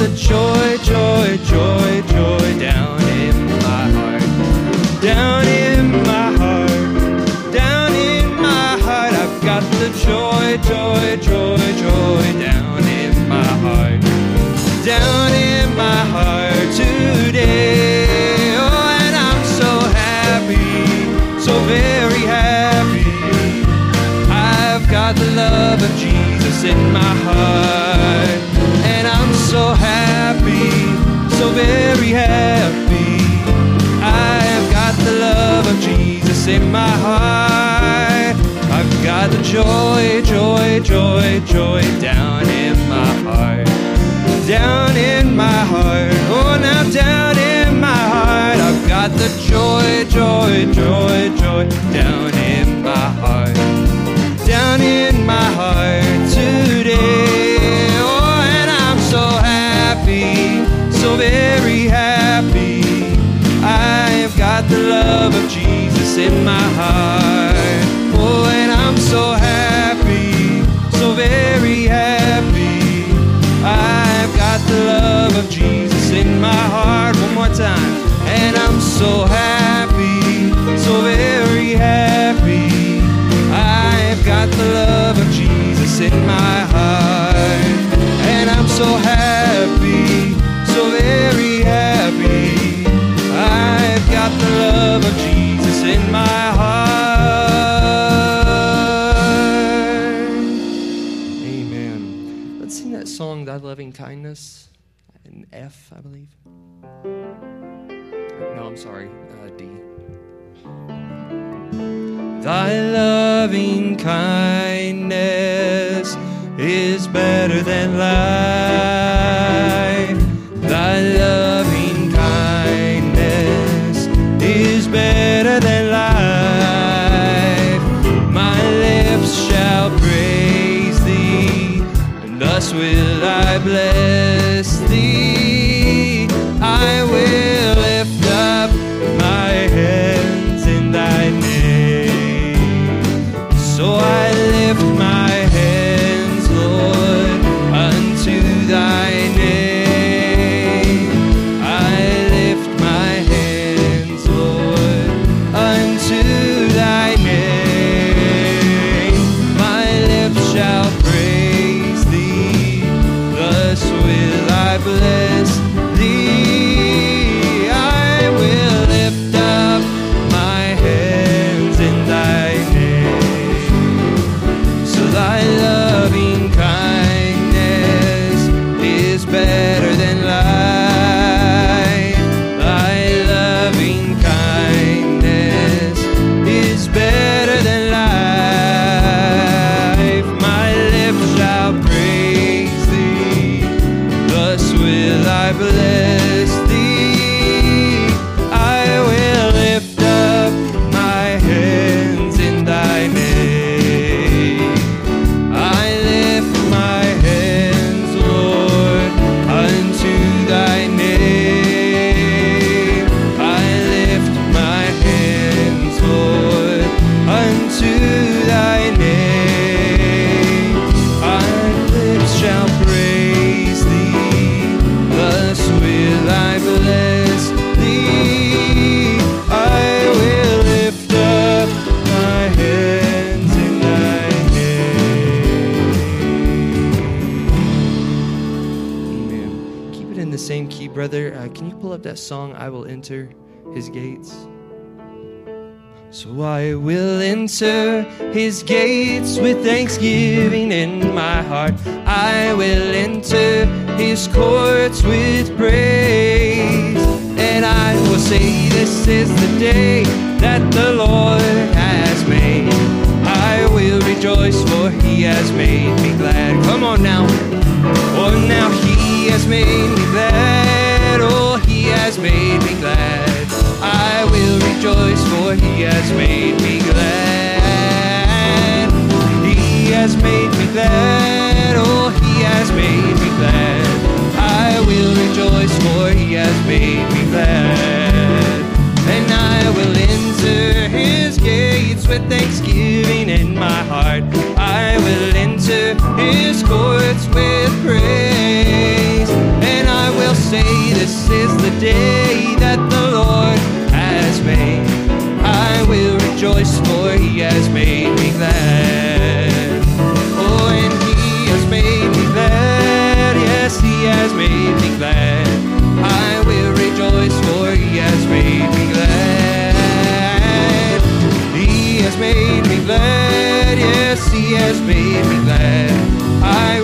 the joy, very happy. I've got the love of Jesus in my heart. I've got the joy, joy, joy, joy down in my heart. Down in my heart. Oh, now down in my heart. I've got the joy, joy, joy, joy down in my heart down in my heart today. So very happy. I've got the love of Jesus in my heart. Oh, and I'm so happy, so very happy. I've got the love of Jesus in my heart. One more time. And I'm so happy, so very happy. I've got the love of Jesus in my heart. And I'm so happy, so very happy. I've got the love of Jesus in my heart. Amen. Let's sing that song, Thy Loving Kindness, in F, I believe. No, I'm sorry, uh, D. Thy loving kindness is better than life. Thy loving His Gates? So I will enter his gates with thanksgiving in my heart. I will enter his courts with praise. And I will say, This is the day that the Lord has made. I will rejoice, for he has made me glad. Come on now. Oh, now he has made me glad. Oh, he has made me glad. Rejoice, for he has made me glad. He has made me glad. Oh, he has made me glad. I will rejoice, for he has made me glad. And I will enter his gates with thanksgiving in my heart. I will enter his courts with praise. I this is the day that the Lord has made. I will rejoice, for he has made me glad. Oh, and he has made me glad. Yes, he has made me glad. I will rejoice, for he has made me glad. He has made me glad. Yes, he has made me glad. I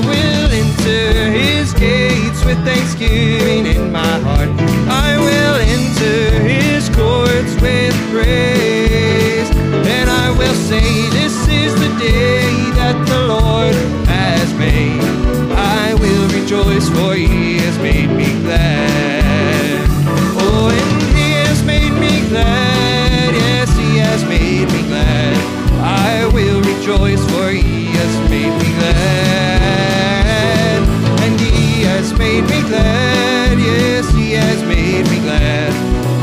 will enter his gates with thanksgiving in my heart. I will enter his courts with praise. And I will say, This is the day that the Lord has made. I will rejoice, for he has made me glad. Oh, and he has made me glad. Yes, he has made me glad. I will rejoice, made me glad. Yes, he has made me glad.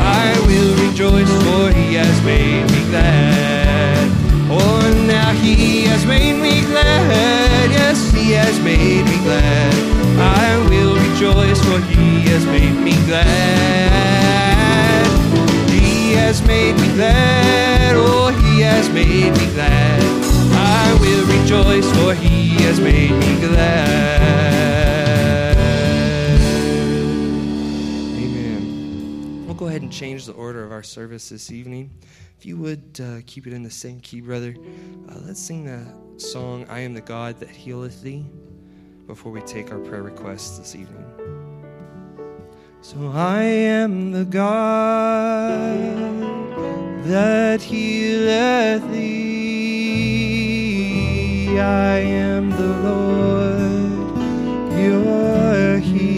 I will rejoice, for he has made me glad. Oh, now he has made me glad. Yes, he has made me glad. I will rejoice, for he has made me glad. He has made me glad. Oh, he has made me glad. I will rejoice, for he has made me glad. Ahead and change the order of our service this evening. If you would uh, keep it in the same key, brother, uh, let's sing the song, I Am the God That Healeth Thee, before we take our prayer requests this evening. So I am the God that healeth thee. I am the Lord, your healer.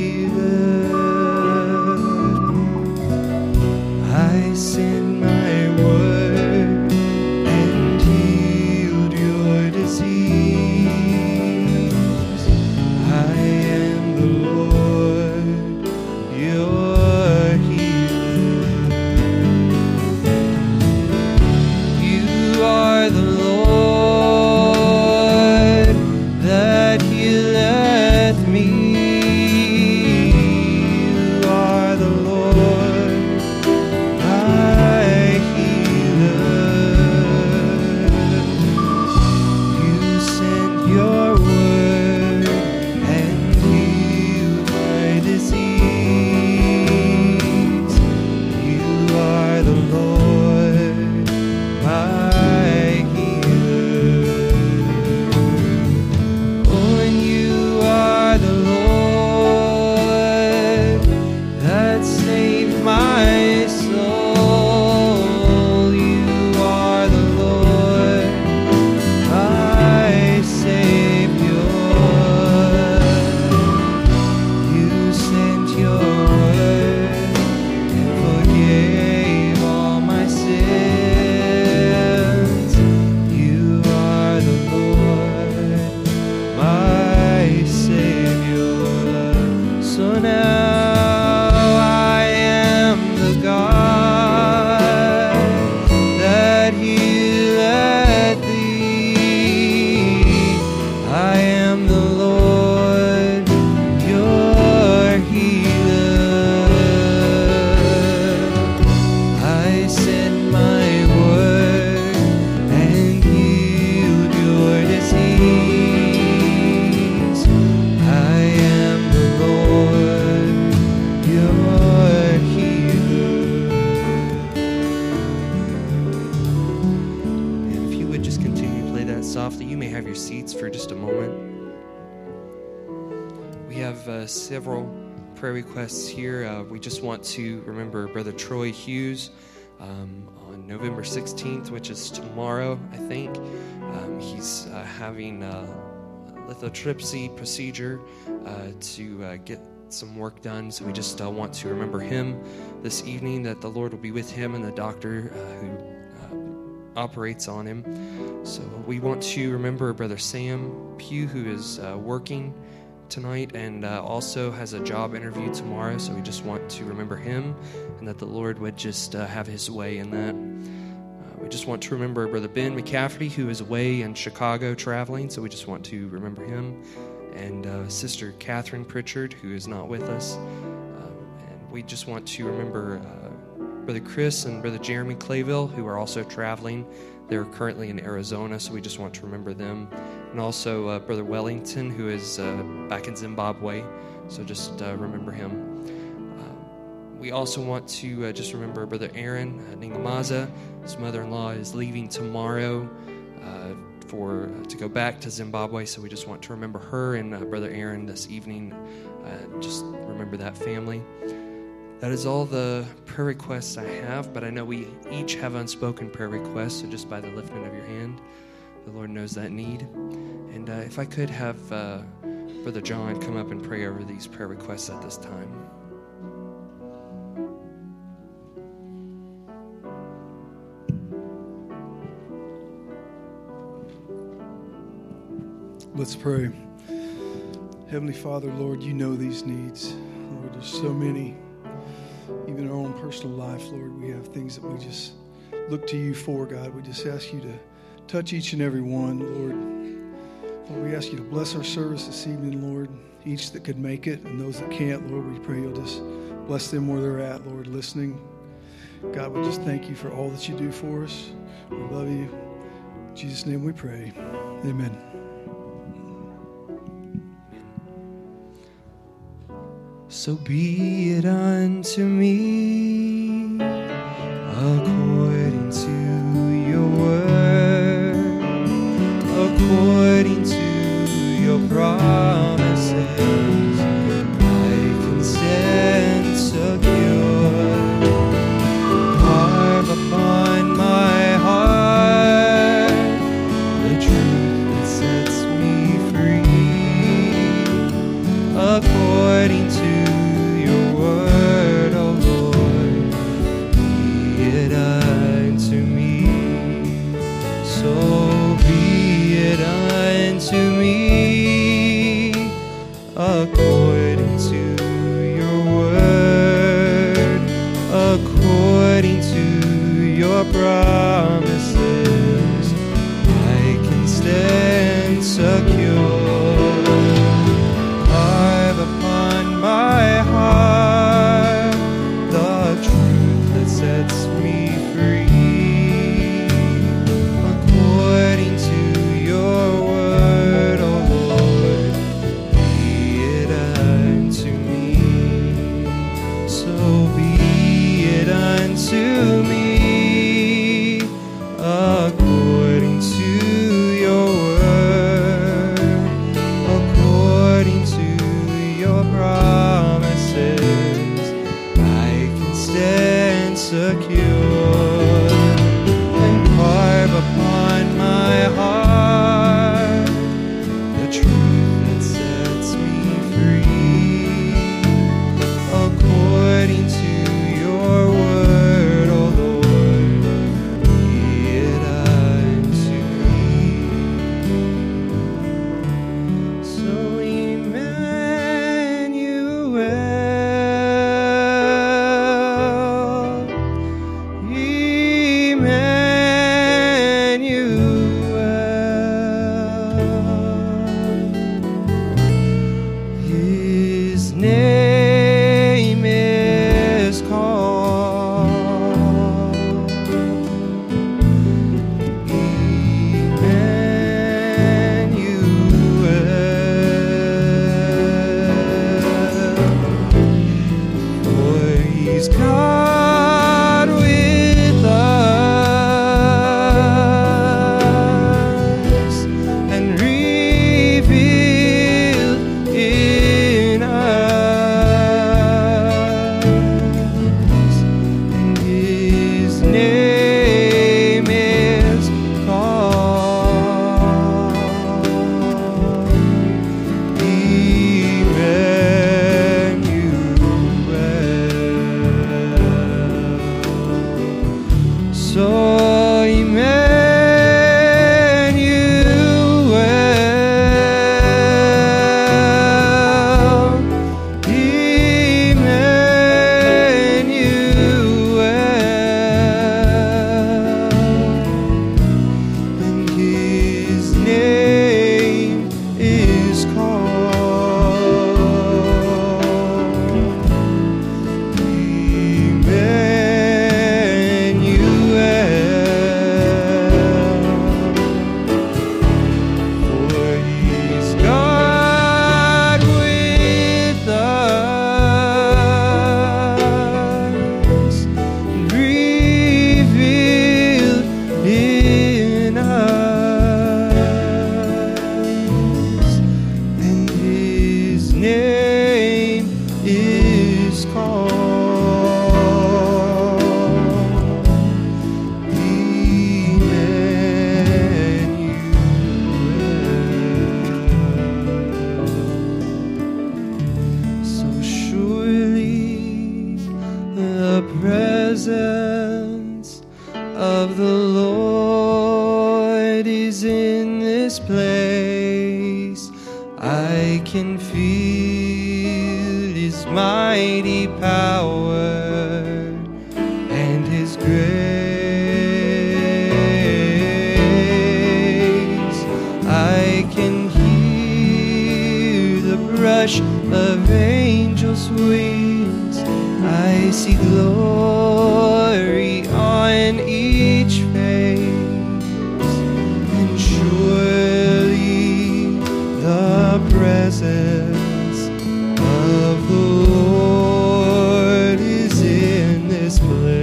Requests here. Uh, we just want to remember Brother Troy Hughes um, on November 16th, which is tomorrow, I think. Um, he's uh, having a lithotripsy procedure uh, to uh, get some work done. So we just uh, want to remember him this evening, that the Lord will be with him and the doctor who operates on him. So we want to remember Brother Sam Pugh, who is uh, working tonight and uh, also has a job interview tomorrow. So we just want to remember him and that the Lord would just uh, have his way in that. Uh, we just want to remember Brother Ben McCafferty, who is away in Chicago traveling, so we just want to remember him. And uh, Sister Catherine Pritchard, who is not with us. Um, and we just want to remember uh, Brother Chris and Brother Jeremy Clayville, who are also traveling. They're currently in Arizona, so we just want to remember them. And also uh, Brother Wellington, who is uh, back in Zimbabwe, so just uh, remember him we also want to uh, just remember Brother Aaron uh, Ningamaza. His mother-in-law is leaving tomorrow uh, for uh, to go back to Zimbabwe, so we just want to remember her and uh, Brother Aaron this evening. Uh, just remember that family. That is all the prayer requests I have, but I know we each have unspoken prayer requests, so just by the lifting of your hand, the Lord knows that need. And uh, if I could have uh, Brother John come up and pray over these prayer requests at this time. Let's pray. Heavenly Father, Lord, you know these needs. Lord, there's so many. Even in our own personal life, Lord, we have things that we just look to you for, God. We just ask you to touch each and every one, Lord. Lord, we ask you to bless our service this evening, Lord. Each that could make it and those that can't, Lord, we pray you'll just bless them where they're at, Lord, listening. God, we just thank you for all that you do for us. We love you. In Jesus' name we pray. Amen. So be it unto me to I see glory on each face, and surely the presence of the Lord is in this place.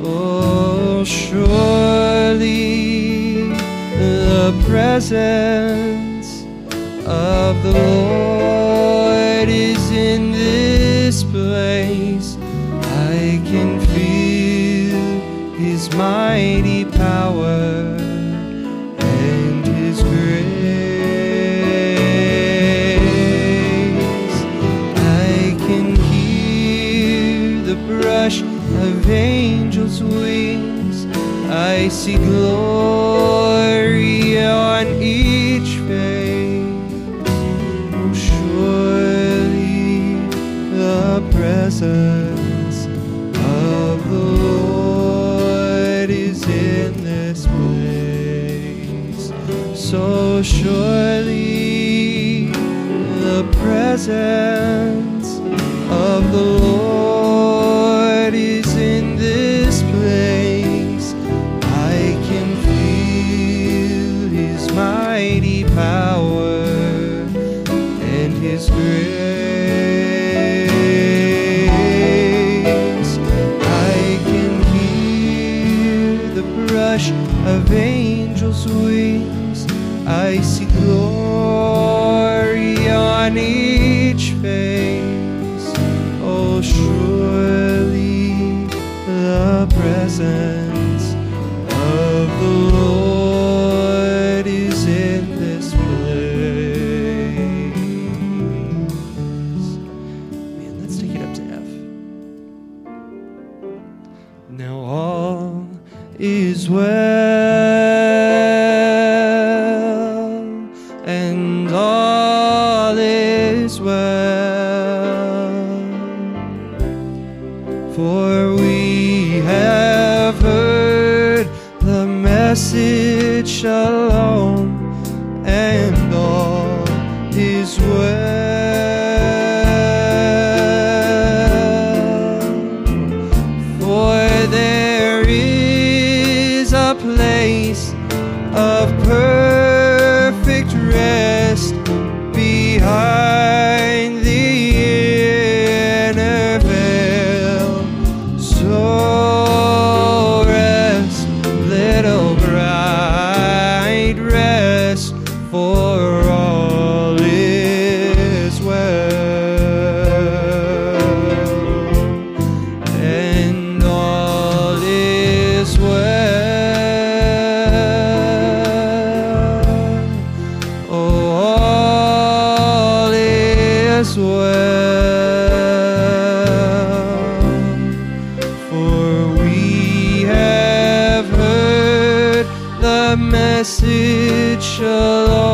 Oh, surely the presence. blessed shall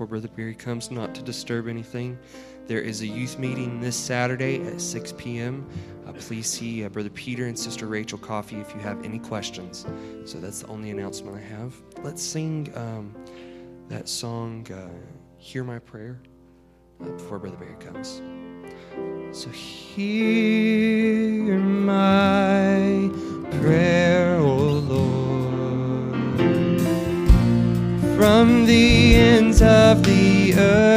before Brother Barry comes, not to disturb anything. There is a youth meeting this Saturday at 6 p.m. Uh, please see uh, Brother Peter and Sister Rachel Coffee if you have any questions. So that's the only announcement I have. Let's sing um, that song, uh, Hear My Prayer, uh, before Brother Barry comes. So hear my prayer, earth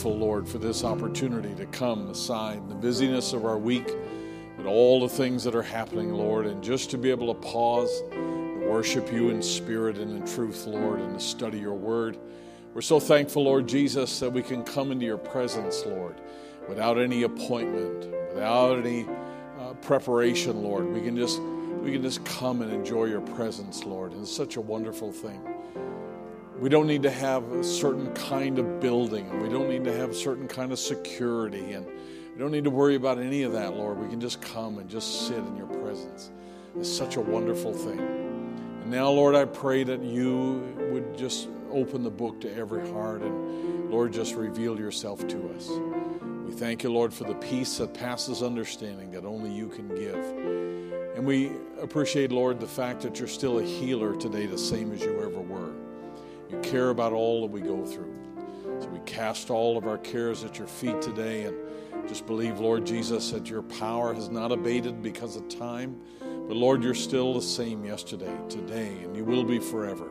grateful, Lord, for this opportunity to come aside the busyness of our week and all the things that are happening, Lord, and just to be able to pause and worship you in spirit and in truth, Lord, and to study your word. We're so thankful, Lord Jesus, that we can come into your presence, Lord, without any appointment, without any uh, preparation, Lord. We can just we can just come and enjoy your presence, Lord. And it's such a wonderful thing. We don't need to have a certain kind of building, we don't need to have a certain kind of security, and we don't need to worry about any of that, Lord. We can just come and just sit in your presence. It's such a wonderful thing. And now, Lord, I pray that you would just open the book to every heart and, Lord, just reveal yourself to us. We thank you, Lord, for the peace that passes understanding that only you can give. And we appreciate, Lord, the fact that you're still a healer today, the same as you ever were. You care about all that we go through. So we cast all of our cares at your feet today and just believe, Lord Jesus, that your power has not abated because of time. But Lord, you're still the same yesterday, today, and you will be forever.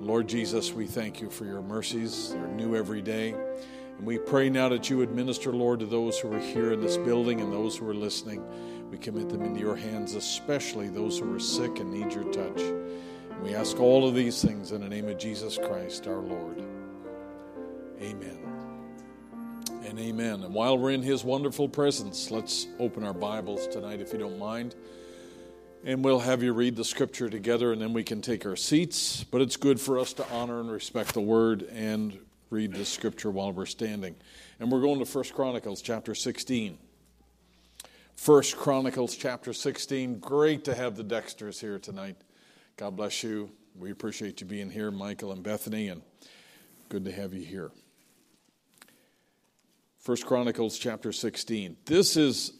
Lord Jesus, we thank you for your mercies. They're new every day. And we pray now that you would minister, Lord, to those who are here in this building and those who are listening. We commit them into your hands, especially those who are sick and need your touch. We ask all of these things in the name of Jesus Christ, our Lord. Amen. And amen. And while we're in his wonderful presence, let's open our Bibles tonight, if you don't mind. And we'll have you read the scripture together, and then we can take our seats. But it's good for us to honor and respect the word and read the scripture while we're standing. And we're going to First Chronicles chapter 16. First Chronicles chapter 16. Great to have the Dexters here tonight. God bless you. We appreciate you being here, Michael and Bethany, and good to have you here. First Chronicles chapter 16. This is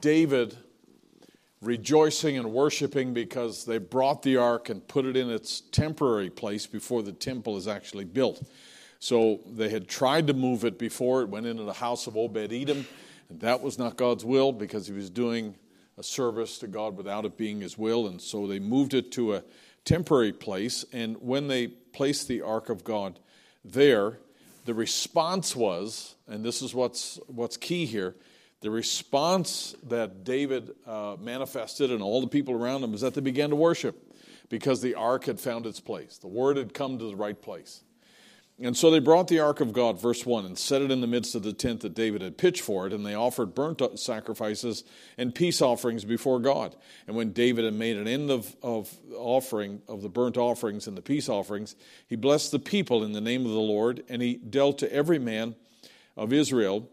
David rejoicing and worshiping because they brought the ark and put it in its temporary place before the temple is actually built. So they had tried to move it before it went into the house of Obed Edom, and that was not God's will because he was doing a service to God without it being his will. And so they moved it to a temporary place. And when they placed the ark of God there, the response was, and this is what's, what's key here, the response that David uh, manifested and all the people around him is that they began to worship because the ark had found its place. The word had come to the right place. And so they brought the ark of God, verse 1, and set it in the midst of the tent that David had pitched for it, and they offered burnt sacrifices and peace offerings before God. And when David had made an end of, of offering of the burnt offerings and the peace offerings, he blessed the people in the name of the Lord, and he dealt to every man of Israel,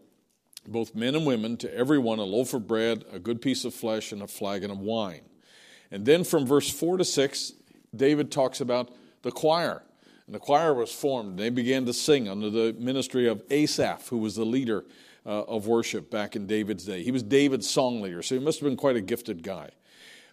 both men and women, to every one a loaf of bread, a good piece of flesh, and a flagon of wine. And then from verse 4 to 6, David talks about the choir. And the choir was formed. They began to sing under the ministry of Asaph, who was the leader uh, of worship back in David's day. He was David's song leader, so he must have been quite a gifted guy.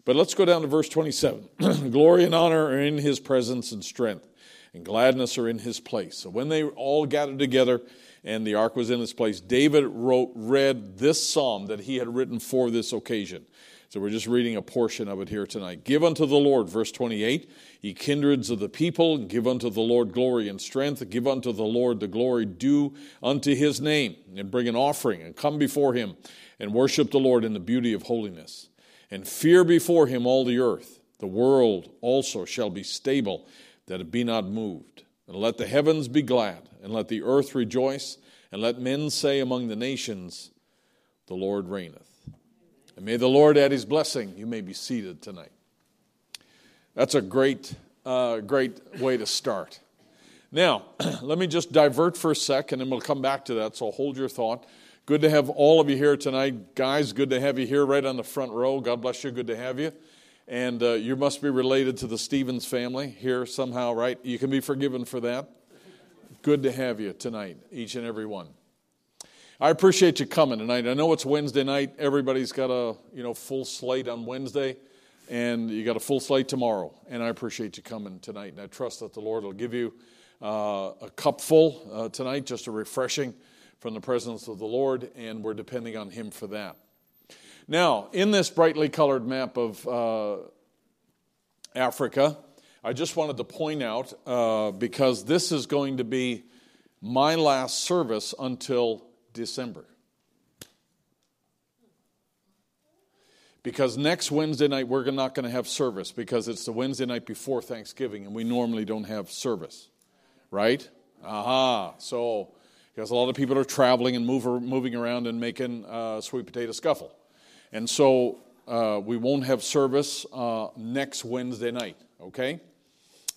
But let's go down to verse 27. Glory and honor are in his presence and strength, and gladness are in his place. So when they all gathered together and the ark was in its place, David wrote, read this psalm that he had written for this occasion. So we're just reading a portion of it here tonight. Give unto the Lord, verse 28, ye kindreds of the people, give unto the Lord glory and strength, give unto the Lord the glory due unto his name, and bring an offering, and come before him, and worship the Lord in the beauty of holiness. And fear before him all the earth. The world also shall be stable, that it be not moved. And let the heavens be glad, and let the earth rejoice, and let men say among the nations, The Lord reigneth. And may the Lord add his blessing. You may be seated tonight. That's a great, uh, great way to start. Now, let me just divert for a second and we'll come back to that, so hold your thought. Good to have all of you here tonight. Guys, good to have you here right on the front row. God bless you. Good to have you. And uh, you must be related to the Stevens family here somehow, right? You can be forgiven for that. Good to have you tonight, each and every one. I appreciate you coming tonight. I know it's Wednesday night. Everybody's got a you know full slate on Wednesday, and you got a full slate tomorrow. And I appreciate you coming tonight. And I trust that the Lord will give you uh, a cup full uh, tonight, just a refreshing from the presence of the Lord, and we're depending on Him for that. Now, in this brightly colored map of uh, Africa, I just wanted to point out uh, because this is going to be my last service until December. Because next Wednesday night, we're not going to have service because it's the Wednesday night before Thanksgiving and we normally don't have service. Right? Aha. So, because a lot of people are traveling and move, moving around and making uh, sweet potato scuffle. And so uh, we won't have service uh, next Wednesday night, okay?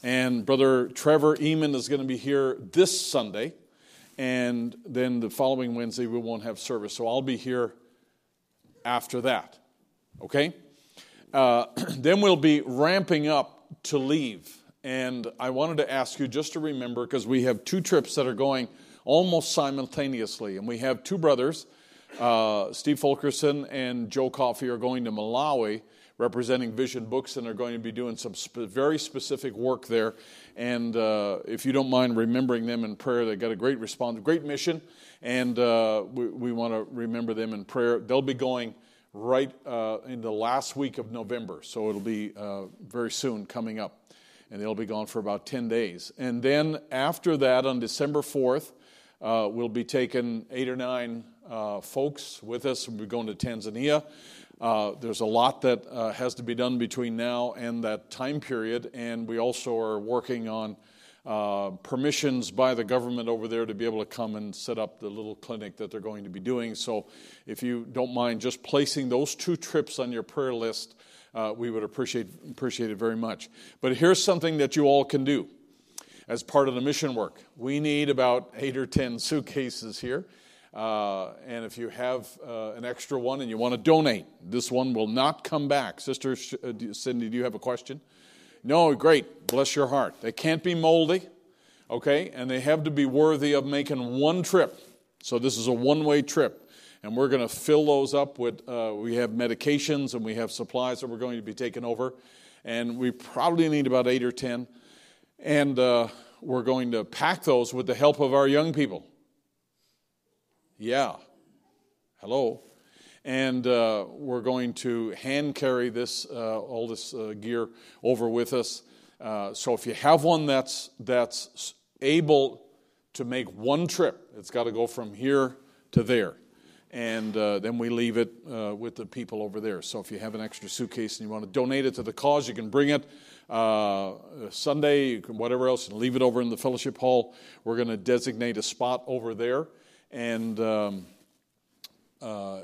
And Brother Trevor Eamon is going to be here this Sunday and then the following Wednesday we won't have service. So I'll be here after that. Okay? Uh, then we'll be ramping up to leave. And I wanted to ask you just to remember, because we have two trips that are going almost simultaneously. And we have two brothers, uh, Steve Fulkerson and Joe Coffey, are going to Malawi representing Vision Books and they're going to be doing some very specific work there. And uh, if you don't mind remembering them in prayer, they got a great response, great mission, and uh, we, we want to remember them in prayer. They'll be going right uh, in the last week of November, so it'll be uh, very soon coming up. And they'll be gone for about 10 days. And then after that, on December 4th, uh, we'll be taking eight or nine uh, folks with us. We'll be going to Tanzania. Uh, there's a lot that uh, has to be done between now and that time period, and we also are working on uh, permissions by the government over there to be able to come and set up the little clinic that they're going to be doing. So, if you don't mind just placing those two trips on your prayer list, uh, we would appreciate appreciate it very much. But here's something that you all can do as part of the mission work. We need about eight or ten suitcases here. Uh, and if you have uh, an extra one and you want to donate, this one will not come back. Sister uh, Cindy, do you have a question? No, great. Bless your heart. They can't be moldy, okay? And they have to be worthy of making one trip. So this is a one way trip. And we're going to fill those up with, uh, we have medications and we have supplies that we're going to be taking over. And we probably need about eight or ten. And uh, we're going to pack those with the help of our young people. Yeah. Hello. And uh, we're going to hand carry this, uh, all this uh, gear over with us. Uh, so if you have one that's, that's able to make one trip, it's got to go from here to there. And uh, then we leave it uh, with the people over there. So if you have an extra suitcase and you want to donate it to the cause, you can bring it. Sunday, you can whatever else, and leave it over in the fellowship hall. We're going to designate a spot over there and um, uh,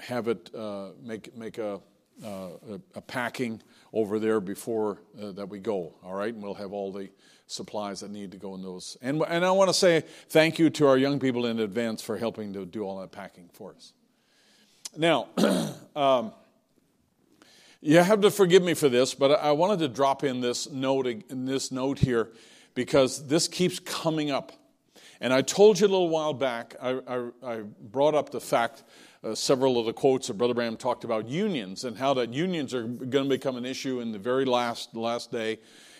have it uh, make make a, uh, a packing over there before uh, that we go. All right, and we'll have all the supplies that need to go in those. And and I want to say thank you to our young people in advance for helping to do all that packing for us. Now. um, you have to forgive me for this, but I wanted to drop in this note in this note here because this keeps coming up and I told you a little while back, I, I, I brought up the fact, uh, several of the quotes that Brother Branham talked about unions and how that unions are going to become an issue in the very last, last day.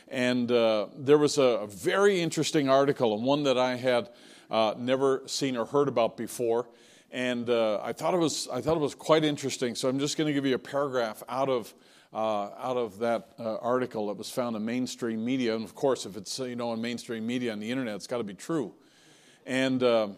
And uh, there was a, very interesting article, and one that I had uh, never seen or heard about before. And uh, I, thought it was, I thought it was quite interesting. So I'm just going to give you a paragraph out of uh, out of that uh, article that was found in mainstream media. And of course, if it's you know in mainstream media on the internet, it's got to be true. And uh,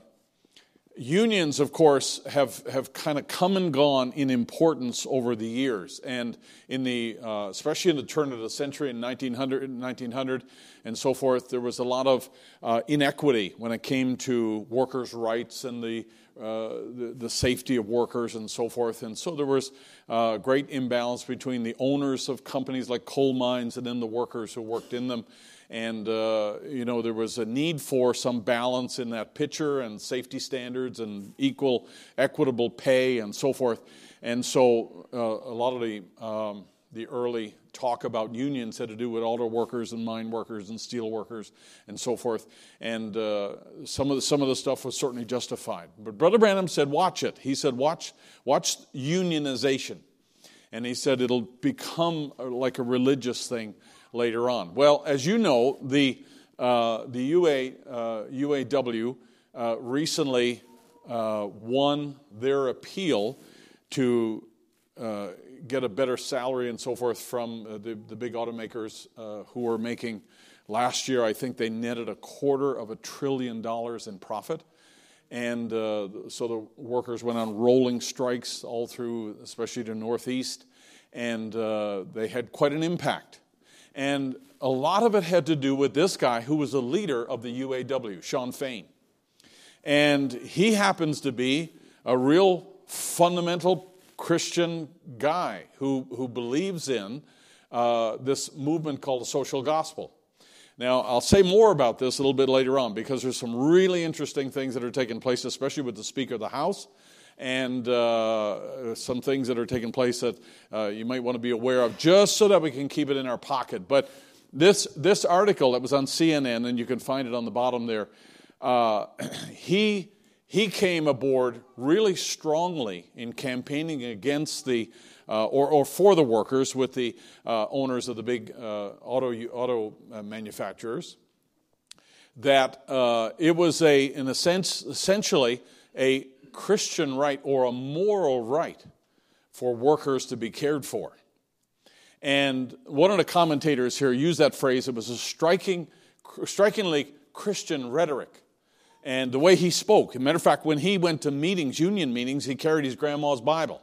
unions, of course, have, have kind of come and gone in importance over the years. And in the, uh, especially in the turn of the century in 1900, 1900 and so forth, there was a lot of uh, inequity when it came to workers' rights and the, uh, the, the, safety of workers and so forth. And so there was uh, great imbalance between the owners of companies like coal mines and then the workers who worked in them and uh, you know there was a need for some balance in that picture and safety standards and equal equitable pay and so forth. And so uh, a lot of the um, the early talk about unions had to do with auto workers and mine workers and steel workers and so forth. And uh, some of the, some of the stuff was certainly justified. But brother branham said watch it. He said watch watch unionization. And he said it'll become like a religious thing later on. Well, as you know, the, uh, the UA, uh, UAW uh, recently uh, won their appeal to uh, get a better salary and so forth from uh, the, the big automakers who were making, last year, I think they netted a quarter of a trillion dollars in profit. And so the workers went on rolling strikes all through, especially the Northeast, and they had quite an impact. And a lot of it had to do with this guy who was a leader of the UAW, Shawn Fain. And he happens to be a real fundamental Christian guy who, who believes in uh, this movement called the social gospel. Now, I'll say more about this a little bit later on because there's some really interesting things that are taking place, especially with the Speaker of the House and uh, some things that are taking place that uh, you might want to be aware of, just so that we can keep it in our pocket. But this, this article that was on CNN, and you can find it on the bottom there, uh, he, he came aboard really strongly in campaigning against the, uh, or, or for the workers with the uh, owners of the big uh, auto, auto uh, manufacturers. That uh, it was a, in a sense, essentially a Christian right or a moral right for workers to be cared for. And one of the commentators here used that phrase. It was a striking, strikingly Christian rhetoric. And the way he spoke. As a matter of fact, when he went to meetings, union meetings, he carried his grandma's Bible.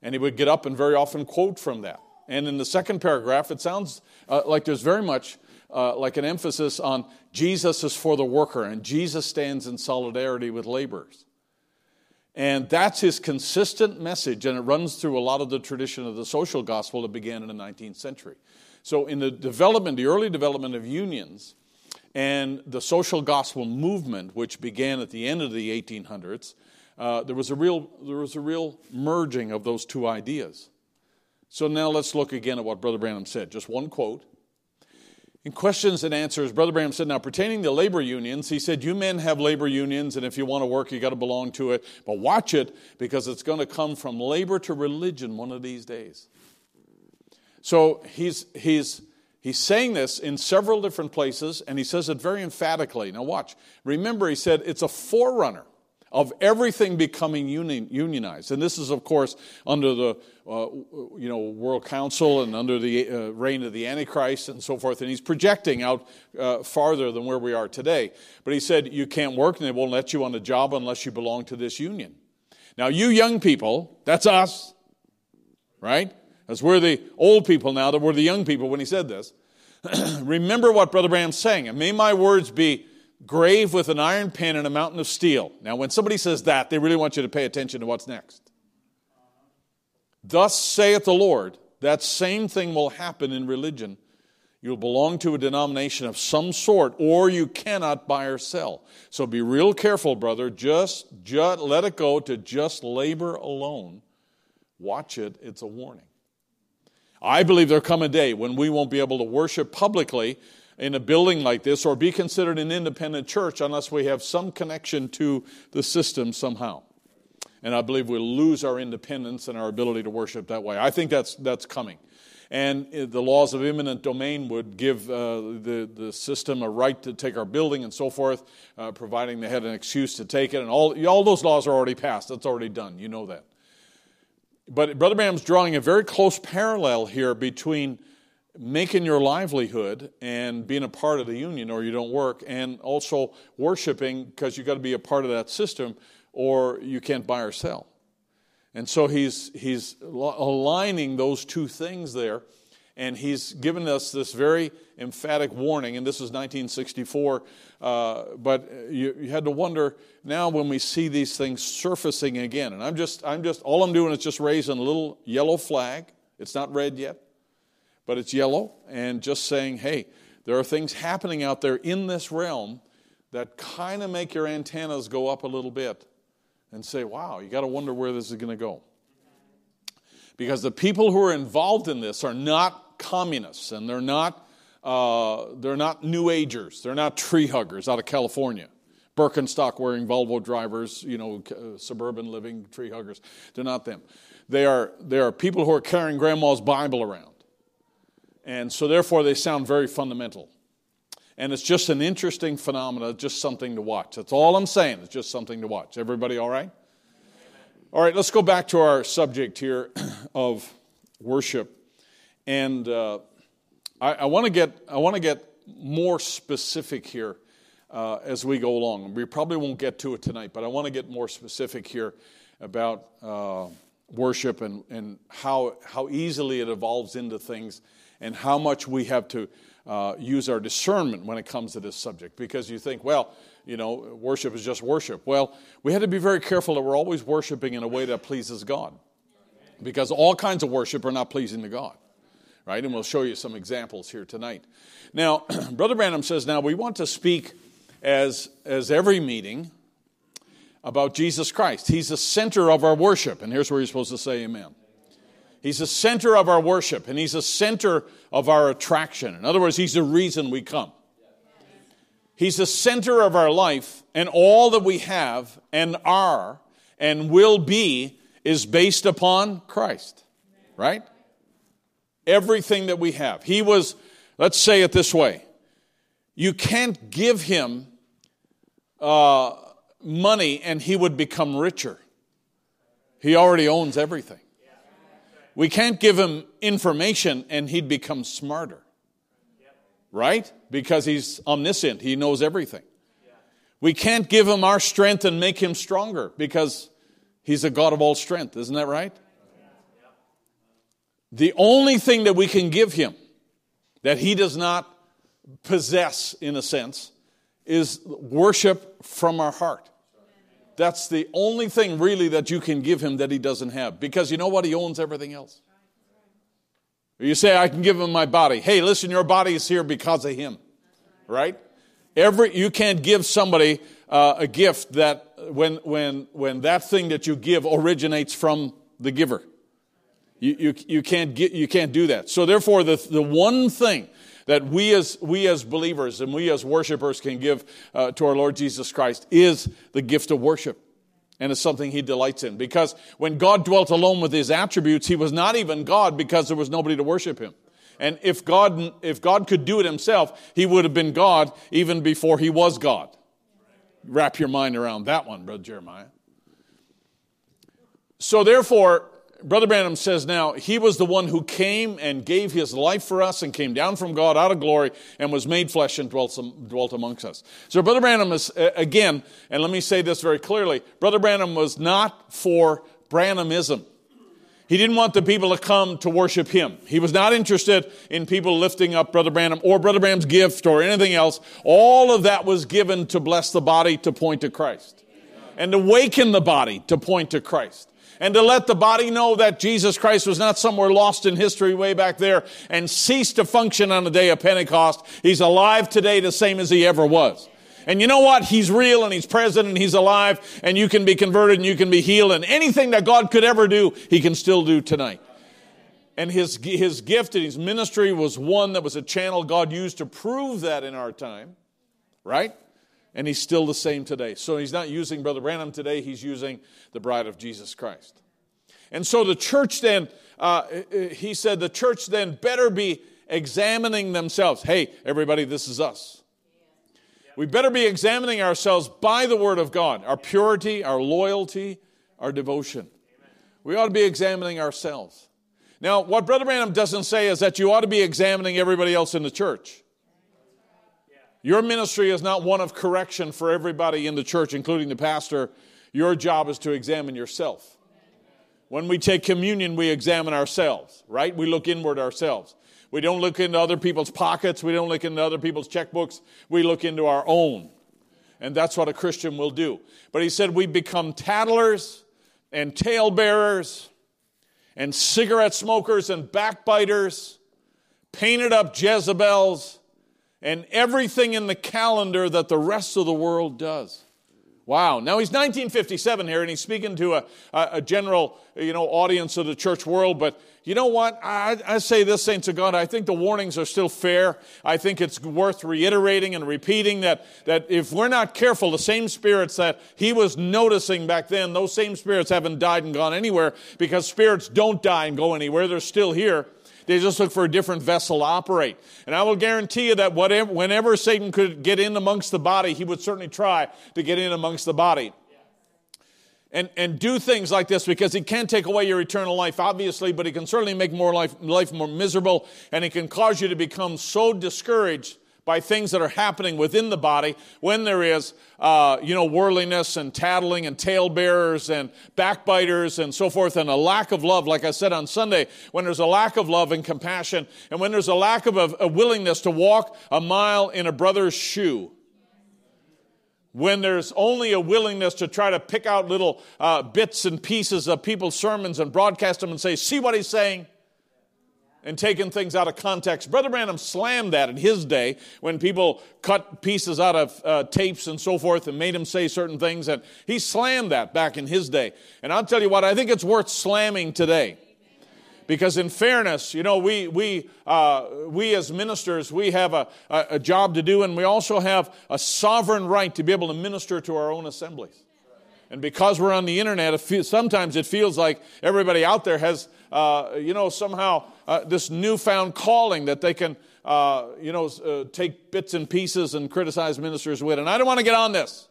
And he would get up and very often quote from that. And in the second paragraph, it sounds uh, like there's very much uh, like an emphasis on Jesus is for the worker and Jesus stands in solidarity with laborers. And that's his consistent message, and it runs through a lot of the tradition of the social gospel that began in the 19th century. So, in the development, the early development of unions and the social gospel movement, which began at the end of the 1800s, uh, there, was a real, there was a real merging of those two ideas. So, now let's look again at what Brother Branham said. Just one quote. In questions and answers, Brother Branham said, Now, pertaining to labor unions, he said, You men have labor unions, and if you want to work, you got to belong to it. But watch it because it's going to come from labor to religion one of these days. So he's, he's, he's saying this in several different places, and he says it very emphatically. Now, watch. Remember, he said it's a forerunner of everything becoming unionized. And this is, of course, under the uh, you know, World Council and under the uh, reign of the Antichrist and so forth. And he's projecting out uh, farther than where we are today. But he said, You can't work and they won't let you on a job unless you belong to this union. Now, you young people, that's us, right? As we're the old people now, that we're the young people when he said this. Remember what Brother Branham's saying, and may my words be grave with an iron pen and a mountain of steel. Now, when somebody says that, they really want you to pay attention to what's next. Thus saith the Lord, that same thing will happen in religion. You'll belong to a denomination of some sort, or you cannot buy or sell. So be real careful, brother. Just, just let it go to just labor alone. Watch it, it's a warning. I believe there'll come a day when we won't be able to worship publicly in a building like this or be considered an independent church unless we have some connection to the system somehow. And I believe we'll lose our independence and our ability to worship that way. I think that's, that's coming. And the laws of eminent domain would give uh, the, the system a right to take our building and so forth, uh, providing they had an excuse to take it. And all, all those laws are already passed. That's already done. You know that. But Brother Branham's drawing a very close parallel here between making your livelihood and being a part of the union or you don't work and also worshiping because you've got to be a part of that system or you can't buy or sell. And so he's he's aligning those two things there and he's given us this very emphatic warning and this is 1964 uh, but you, you had to wonder now when we see these things surfacing again and i'm just i'm just all i'm doing is just raising a little yellow flag. It's not red yet but it's yellow, and just saying, hey, there are things happening out there in this realm that kind of make your antennas go up a little bit and say, wow, you got to wonder where this is going to go. Because the people who are involved in this are not communists and they're not, uh, they're not New Agers, they're not tree huggers out of California. Birkenstock wearing Volvo drivers, you know, uh, suburban living tree huggers. They're not them. They are, they are people who are carrying grandma's Bible around. And so, therefore, they sound very fundamental. And it's just an interesting phenomenon, just something to watch. That's all I'm saying. It's just something to watch. Everybody all right? All right, let's go back to our subject here of worship. And uh, I, I want to get I want to get more specific here uh, as we go along. We probably won't get to it tonight, but I want to get more specific here about uh, worship and, and how how easily it evolves into things and how much we have to uh, use our discernment when it comes to this subject. Because you think, well, you know, worship is just worship. Well, we have to be very careful that we're always worshiping in a way that pleases God. Because all kinds of worship are not pleasing to God. Right? And we'll show you some examples here tonight. Now, Brother Branham says, now we want to speak as, as every meeting about Jesus Christ. He's the center of our worship. And here's where you're supposed to say amen. He's the center of our worship and he's the center of our attraction. In other words, he's the reason we come. He's the center of our life, and all that we have and are and will be is based upon Christ, right? Everything that we have. He was, let's say it this way you can't give him uh, money and he would become richer. He already owns everything. We can't give him information and he'd become smarter. Right? Because he's omniscient, he knows everything. We can't give him our strength and make him stronger because he's a God of all strength. Isn't that right? The only thing that we can give him that he does not possess, in a sense, is worship from our heart. That's the only thing really that you can give him that he doesn't have. Because you know what? He owns everything else. You say, I can give him my body. Hey, listen, your body is here because of him. Right? Every, you can't give somebody uh, a gift that when, when, when that thing that you give originates from the giver. You, you, you, can't, get, you can't do that. So therefore, the, the one thing that we as, we as believers and we as worshipers can give uh, to our Lord Jesus Christ is the gift of worship. And it's something he delights in. Because when God dwelt alone with his attributes, he was not even God because there was nobody to worship him. And if God, if God could do it himself, he would have been God even before he was God. Wrap your mind around that one, Brother Jeremiah. So therefore, Brother Branham says now, he was the one who came and gave his life for us and came down from God out of glory and was made flesh and dwelt, dwelt amongst us. So Brother Branham is, uh, again, and let me say this very clearly, Brother Branham was not for Branhamism. He didn't want the people to come to worship him. He was not interested in people lifting up Brother Branham or Brother Branham's gift or anything else. All of that was given to bless the body to point to Christ and to waken the body to point to Christ and to let the body know that Jesus Christ was not somewhere lost in history way back there and ceased to function on the day of Pentecost. He's alive today the same as he ever was. And you know what? He's real and he's present and he's alive and you can be converted and you can be healed and anything that God could ever do, he can still do tonight. And his, his gift and his ministry was one that was a channel God used to prove that in our time, right? And he's still the same today. So he's not using Brother Branham today, he's using the bride of Jesus Christ. And so the church then, uh, he said, the church then better be examining themselves. Hey, everybody, this is us. We better be examining ourselves by the Word of God, our purity, our loyalty, our devotion. We ought to be examining ourselves. Now, what Brother Branham doesn't say is that you ought to be examining everybody else in the church. Your ministry is not one of correction for everybody in the church, including the pastor. Your job is to examine yourself. When we take communion, we examine ourselves, right? We look inward ourselves. We don't look into other people's pockets. We don't look into other people's checkbooks. We look into our own. And that's what a Christian will do. But he said we become tattlers and talebearers and cigarette smokers and backbiters, painted up Jezebels and everything in the calendar that the rest of the world does. Wow. Now he's 1957 here and he's speaking to a, a general, you know, audience of the church world. But you know what? I, I say this, saints of God, I think the warnings are still fair. I think it's worth reiterating and repeating that, that if we're not careful, the same spirits that he was noticing back then, those same spirits haven't died and gone anywhere because spirits don't die and go anywhere. They're still here. They just look for a different vessel to operate. And I will guarantee you that whatever, whenever Satan could get in amongst the body, he would certainly try to get in amongst the body. And, and do things like this because he can't take away your eternal life, obviously, but he can certainly make more life, life more miserable and he can cause you to become so discouraged by things that are happening within the body when there is, uh, you know, worldliness and tattling and talebearers and backbiters and so forth, and a lack of love. Like I said on Sunday, when there's a lack of love and compassion, and when there's a lack of a, a willingness to walk a mile in a brother's shoe, when there's only a willingness to try to pick out little uh, bits and pieces of people's sermons and broadcast them and say, see what he's saying? And taking things out of context. Brother Branham slammed that in his day when people cut pieces out of uh, tapes and so forth and made him say certain things. And he slammed that back in his day. And I'll tell you what, I think it's worth slamming today. Because in fairness, you know, we, we, uh, we as ministers, we have a, a, job to do, and we also have a sovereign right to be able to minister to our own assemblies. And because we're on the internet, sometimes it feels like everybody out there has, uh, you know, somehow uh, this newfound calling that they can, uh, you know, uh, take bits and pieces and criticize ministers with. And I don't want to get on this,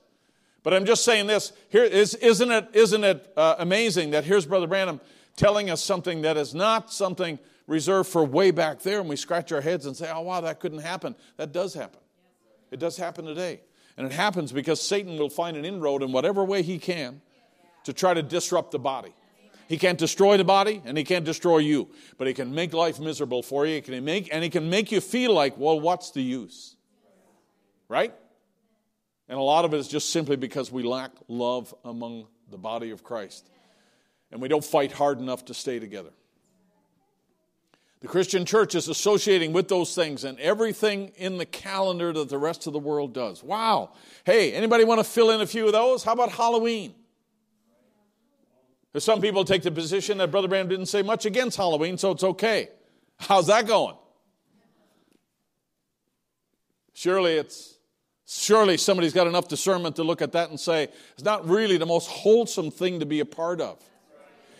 but I'm just saying this. Here is, isn't it, isn't it uh, amazing that here's Brother Branham telling us something that is not something reserved for way back there, and we scratch our heads and say, oh, wow, that couldn't happen. That does happen. It does happen today. And it happens because Satan will find an inroad in whatever way he can to try to disrupt the body. He can't destroy the body and he can't destroy you, but he can make life miserable for you. He can make, and he can make you feel like, well, what's the use? Right? And a lot of it is just simply because we lack love among the body of Christ and we don't fight hard enough to stay together. The Christian church is associating with those things and everything in the calendar that the rest of the world does. Wow. Hey, anybody want to fill in a few of those? How about Halloween? Some people take the position that Brother Branham didn't say much against Halloween, so it's okay. How's that going? Surely it's surely somebody's got enough discernment to look at that and say it's not really the most wholesome thing to be a part of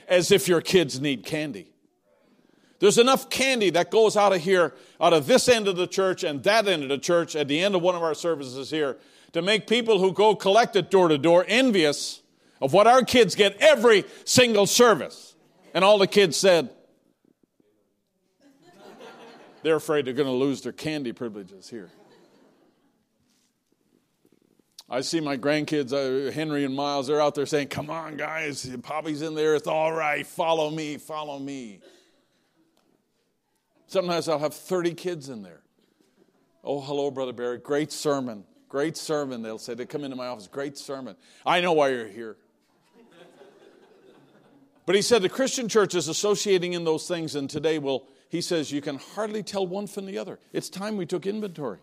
as if your kids need candy. There's enough candy that goes out of here, out of this end of the church and that end of the church at the end of one of our services here, to make people who go collect it door to door envious of what our kids get every single service. And all the kids said, they're afraid they're going to lose their candy privileges here. I see my grandkids, uh, Henry and Miles, they're out there saying, Come on, guys, Poppy's in there. It's all right. Follow me, follow me. Sometimes I'll have 30 kids in there. Oh, hello, Brother Barry. Great sermon. Great sermon, they'll say. They come into my office. Great sermon. I know why you're here. But he said the Christian church is associating in those things, and today, well, he says you can hardly tell one from the other. It's time we took inventory.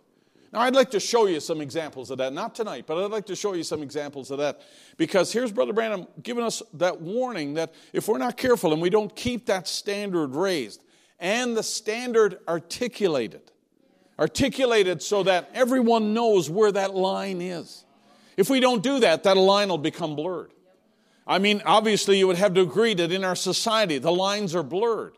Now, I'd like to show you some examples of that. Not tonight, but I'd like to show you some examples of that. Because here's Brother Branham giving us that warning that if we're not careful and we don't keep that standard raised and the standard articulated, articulated so that everyone knows where that line is. If we don't do that, that line will become blurred. I mean, obviously, you would have to agree that in our society, the lines are blurred.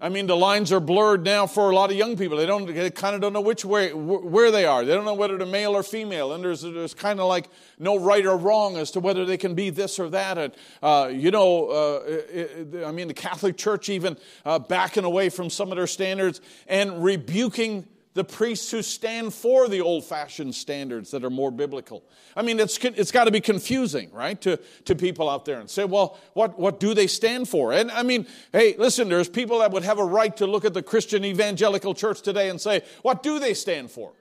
I mean, the lines are blurred now for a lot of young people. They don't, they kind of don't know which way, where they are. They don't know whether they're male or female. And there's, there's kind of like no right or wrong as to whether they can be this or that. And, uh, you know, uh, it, it, I mean, the Catholic Church even uh, backing away from some of their standards and rebuking the priests who stand for the old fashioned standards that are more biblical. I mean, it's, it's got to be confusing, right, to, to people out there and say, well, what, what do they stand for? And I mean, hey, listen, there's people that would have a right to look at the Christian evangelical church today and say, what do they stand for?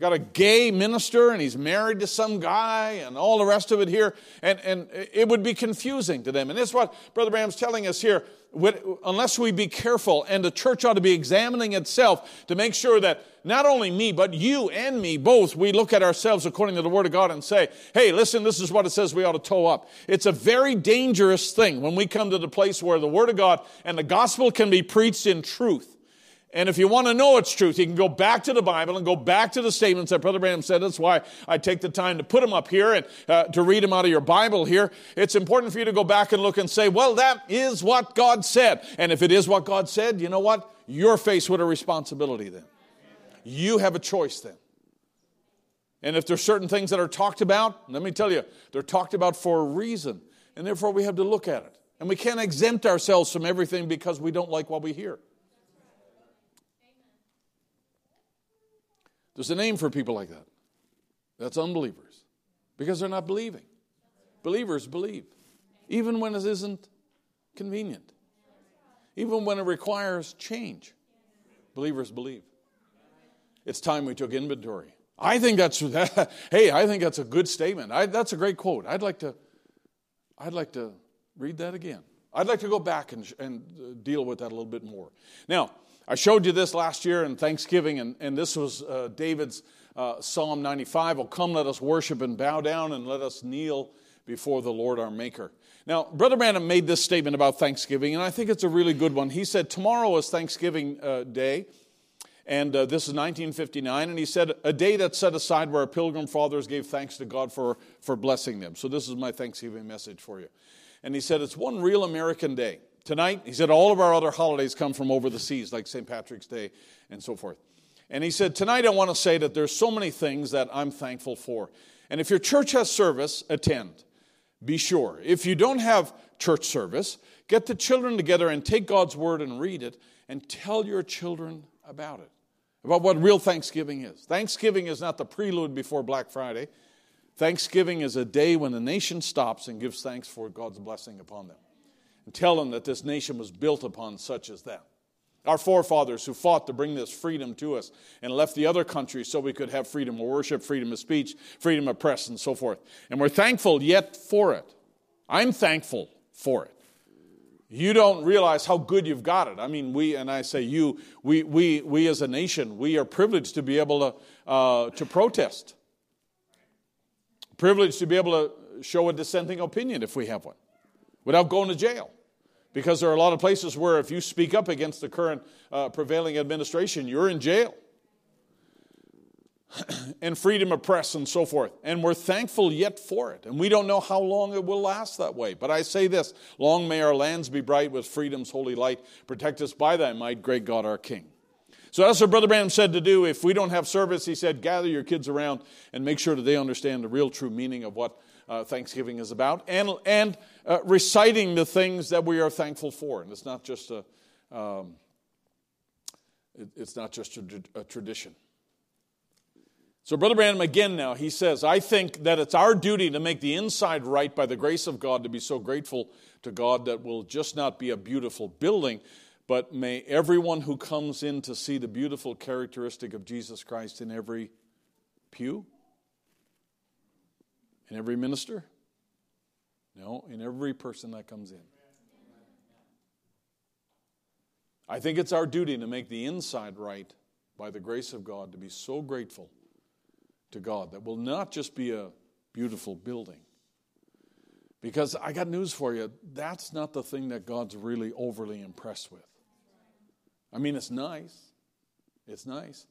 Got a gay minister and he's married to some guy and all the rest of it here. And, and it would be confusing to them. And this is what Brother Branham's telling us here unless we be careful, and the church ought to be examining itself to make sure that not only me, but you and me both, we look at ourselves according to the Word of God and say, hey, listen, this is what it says we ought to toe up. It's a very dangerous thing when we come to the place where the Word of God and the gospel can be preached in truth. And if you want to know its truth, you can go back to the Bible and go back to the statements that Brother Branham said. That's why I take the time to put them up here and uh, to read them out of your Bible here. It's important for you to go back and look and say, well, that is what God said. And if it is what God said, you know what? You're faced with a responsibility then. You have a choice then. And if there's certain things that are talked about, let me tell you, they're talked about for a reason. And therefore we have to look at it. And we can't exempt ourselves from everything because we don't like what we hear. There's a name for people like that. That's unbelievers because they're not believing. Believers believe, even when it isn't convenient, even when it requires change. Believers believe. It's time we took inventory. I think that's hey, I think that's a good statement. I, that's a great quote. I'd like to, I'd like to read that again. I'd like to go back and, and uh, deal with that a little bit more. Now, I showed you this last year in Thanksgiving, and, and this was uh, David's uh, Psalm 95. Oh, come, let us worship and bow down, and let us kneel before the Lord our Maker. Now, Brother Branham made this statement about Thanksgiving, and I think it's a really good one. He said, Tomorrow is Thanksgiving uh, Day, and uh, this is 1959, and he said, A day that's set aside where our pilgrim fathers gave thanks to God for, for blessing them. So, this is my Thanksgiving message for you. And he said, It's one real American day. Tonight, he said, all of our other holidays come from over the seas, like St. Patrick's Day and so forth. And he said, Tonight I want to say that there's so many things that I'm thankful for. And if your church has service, attend. Be sure. If you don't have church service, get the children together and take God's word and read it and tell your children about it, about what real Thanksgiving is. Thanksgiving is not the prelude before Black Friday. Thanksgiving is a day when the nation stops and gives thanks for God's blessing upon them. And tell them that this nation was built upon such as that. Our forefathers who fought to bring this freedom to us and left the other countries so we could have freedom of worship, freedom of speech, freedom of press, and so forth. And we're thankful yet for it. I'm thankful for it. You don't realize how good you've got it. I mean, we, and I say you, we, we, we as a nation, we are privileged to be able to, uh, to protest. Privileged to be able to show a dissenting opinion if we have one without going to jail. Because there are a lot of places where if you speak up against the current uh, prevailing administration, you're in jail. and freedom of press and so forth. And we're thankful yet for it. And we don't know how long it will last that way. But I say this long may our lands be bright with freedom's holy light. Protect us by thy might, great God our King. So that's what Brother Branham said to do. If we don't have service, he said, gather your kids around and make sure that they understand the real true meaning of what uh, Thanksgiving is about, and, and uh, reciting the things that we are thankful for. And it's not just a, um, it, it's not just a, a tradition. So, Brother Branham, again now, he says, I think that it's our duty to make the inside right by the grace of God, to be so grateful to God that will just not be a beautiful building, but may everyone who comes in to see the beautiful characteristic of Jesus Christ in every pew, in every minister? No, in every person that comes in. I think it's our duty to make the inside right by the grace of God, to be so grateful to God that will not just be a beautiful building. Because I got news for you, that's not the thing that God's really overly impressed with. I mean, it's nice. It's nice.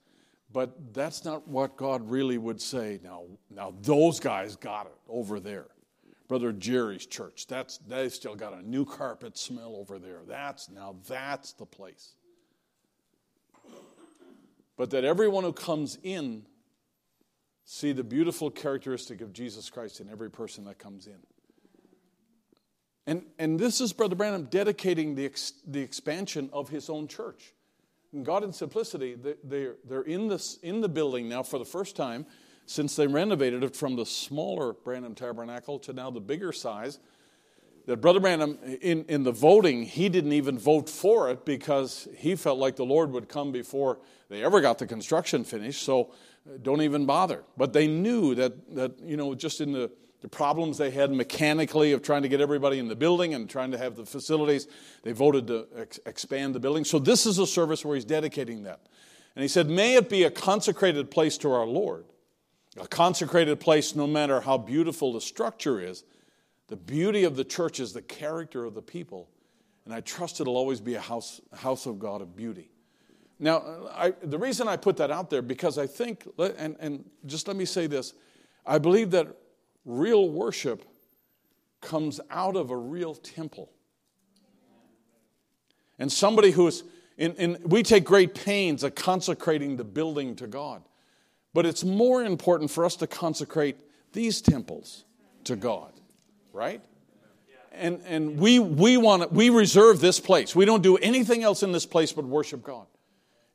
But that's not what God really would say. Now, now those guys got it over there. Brother Jerry's church, that's they still got a new carpet smell over there. That's now that's the place. But that everyone who comes in see the beautiful characteristic of Jesus Christ in every person that comes in. And, and this is Brother Branham dedicating the, ex, the expansion of his own church. God in simplicity, they're, they're in, this, in the building now for the first time since they renovated it from the smaller Branham Tabernacle to now the bigger size. That Brother Branham, in, in the voting, he didn't even vote for it because he felt like the Lord would come before they ever got the construction finished, so uh, don't even bother. But they knew that, that you know, just in the the problems they had mechanically of trying to get everybody in the building and trying to have the facilities. They voted to ex- expand the building. So this is a service where he's dedicating that. And he said, May it be a consecrated place to our Lord. A consecrated place, no matter how beautiful the structure is, the beauty of the church is the character of the people. And I trust it'll always be a house, house of God of beauty. Now, I, the reason I put that out there, because I think, and, and just let me say this I believe that Real worship comes out of a real temple. And somebody who's, in, in, we take great pains at consecrating the building to God. But it's more important for us to consecrate these temples to God, right? And, and we, we, want we reserve this place. We don't do anything else in this place but worship God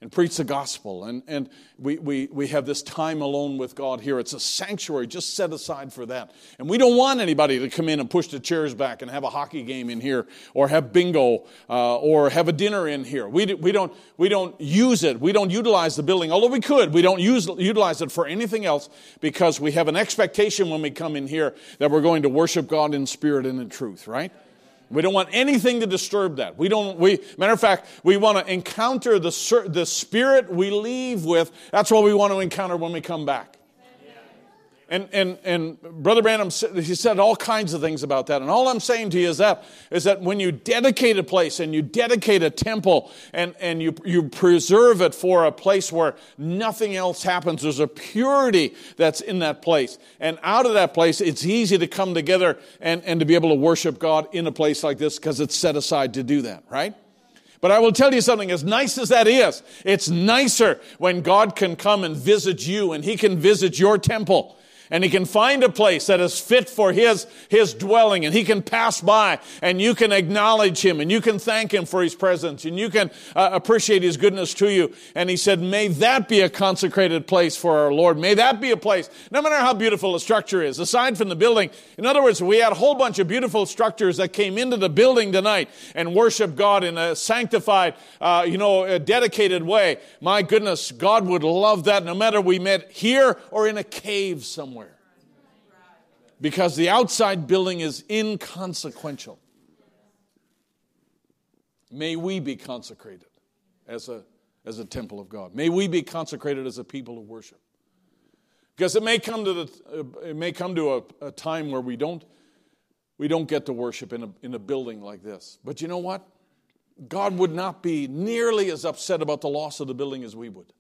and preach the gospel. And, and we, we, we have this time alone with God here. It's a sanctuary just set aside for that. And we don't want anybody to come in and push the chairs back and have a hockey game in here or have bingo uh, or have a dinner in here. We, we, don't, we don't use it. We don't utilize the building, although we could. We don't use, utilize it for anything else because we have an expectation when we come in here that we're going to worship God in spirit and in truth, right? We don't want anything to disturb that. We don't, we, matter of fact, we want to encounter the, the spirit we leave with. That's what we want to encounter when we come back. And, and, and Brother Branham, he said all kinds of things about that. And all I'm saying to you is that, is that when you dedicate a place and you dedicate a temple and, and you, you preserve it for a place where nothing else happens, there's a purity that's in that place. And out of that place, it's easy to come together and, and to be able to worship God in a place like this because it's set aside to do that, right? But I will tell you something, as nice as that is, it's nicer when God can come and visit you and He can visit your temple and he can find a place that is fit for his, his dwelling and he can pass by and you can acknowledge him and you can thank him for his presence and you can uh, appreciate his goodness to you. And he said, may that be a consecrated place for our Lord. May that be a place, no matter how beautiful the structure is, aside from the building. In other words, we had a whole bunch of beautiful structures that came into the building tonight and worship God in a sanctified, uh, you know, a dedicated way. My goodness, God would love that no matter we met here or in a cave somewhere because the outside building is inconsequential. May we be consecrated as a, as a temple of God. May we be consecrated as a people of worship. Because it may come to, the, it may come to a, a time where we don't, we don't get to worship in a, in a building like this. But you know what? God would not be nearly as upset about the loss of the building as we would.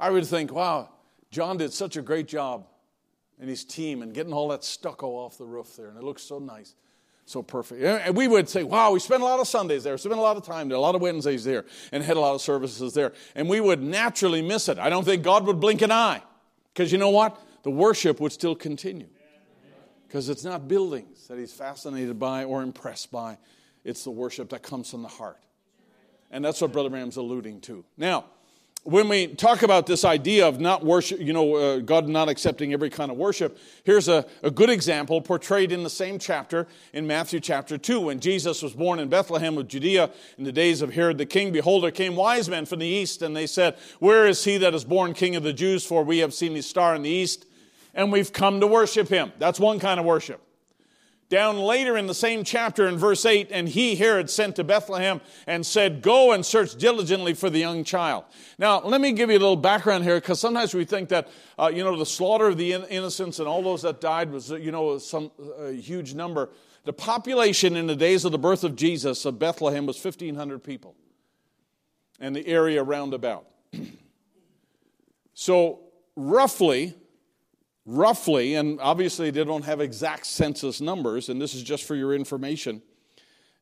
I would think, wow, John did such a great job and his team and getting all that stucco off the roof there. And it looks so nice, so perfect. And we would say, wow, we spent a lot of Sundays there, spent a lot of time there, a lot of Wednesdays there, and had a lot of services there. And we would naturally miss it. I don't think God would blink an eye. Because you know what? The worship would still continue. Because it's not buildings that he's fascinated by or impressed by, it's the worship that comes from the heart. And that's what Brother Branham's alluding to. Now, when we talk about this idea of not worship, you know, uh, God not accepting every kind of worship, here's a, a good example portrayed in the same chapter in Matthew chapter 2. When Jesus was born in Bethlehem of Judea in the days of Herod the king, behold, there came wise men from the east, and they said, Where is he that is born king of the Jews? For we have seen his star in the east, and we've come to worship him. That's one kind of worship. Down later in the same chapter in verse 8, and he, Herod, sent to Bethlehem and said, Go and search diligently for the young child. Now, let me give you a little background here, because sometimes we think that, uh, you know, the slaughter of the innocents and all those that died was, you know, some huge number. The population in the days of the birth of Jesus of Bethlehem was 1,500 people and the area round about. so, roughly, roughly, and obviously they don't have exact census numbers, and this is just for your information,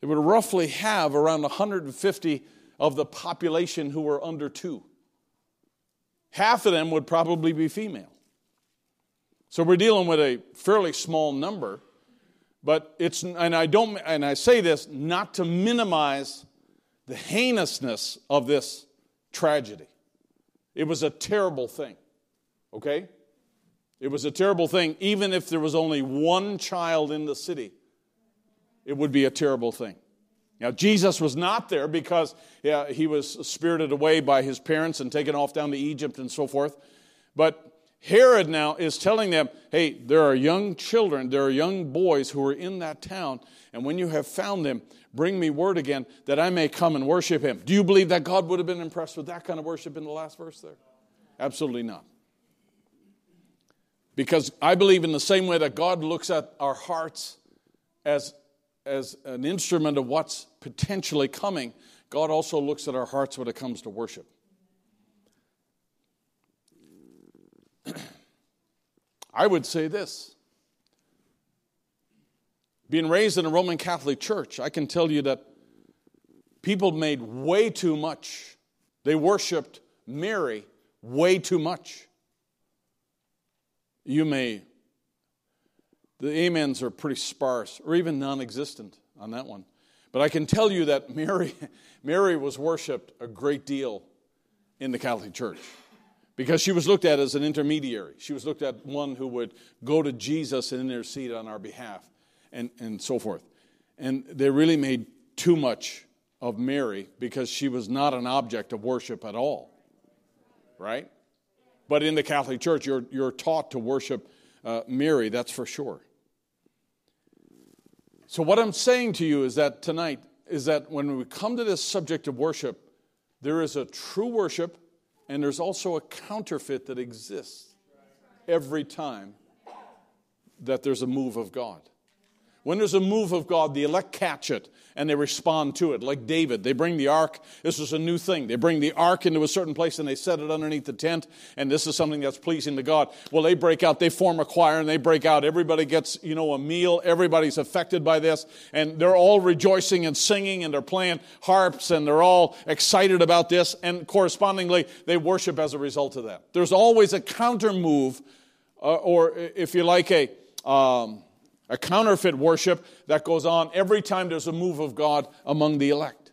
it would roughly have around 150 of the population who were under two. Half of them would probably be female. So we're dealing with a fairly small number, but it's, and I don't, and I say this not to minimize the heinousness of this tragedy. It was a terrible thing, okay? It was a terrible thing. Even if there was only one child in the city, it would be a terrible thing. Now, Jesus was not there because yeah, he was spirited away by his parents and taken off down to Egypt and so forth. But Herod now is telling them, hey, there are young children, there are young boys who are in that town, and when you have found them, bring me word again that I may come and worship him. Do you believe that God would have been impressed with that kind of worship in the last verse there? Absolutely not. Because I believe in the same way that God looks at our hearts as, as an instrument of what's potentially coming, God also looks at our hearts when it comes to worship. I would say this. Being raised in a Roman Catholic church, I can tell you that people made way too much. They worshiped Mary way too much you may, the amens are pretty sparse or even non existent on that one. But I can tell you that Mary, Mary was worshiped a great deal in the Catholic Church because she was looked at as an intermediary. She was looked at one who would go to Jesus and intercede on our behalf and, and so forth. And they really made too much of Mary because she was not an object of worship at all. Right? But in the Catholic Church, you're, you're taught to worship uh, Mary, that's for sure. So, what I'm saying to you is that tonight is that when we come to this subject of worship, there is a true worship and there's also a counterfeit that exists. every time that there's a move of God. When there's a move of God, the elect catch it and they respond to it. Like David, they bring the ark. This is a new thing. They bring the ark into a certain place and they set it underneath the tent, and this is something that's pleasing to God. Well, they break out, they form a choir and they break out. Everybody gets, you know, a meal. Everybody's affected by this, and they're all rejoicing and singing and they're playing harps and they're all excited about this, and correspondingly, they worship as a result of that. There's always a counter move, uh, or if you like, a. Um, a counterfeit worship that goes on every time there's a move of God among the elect.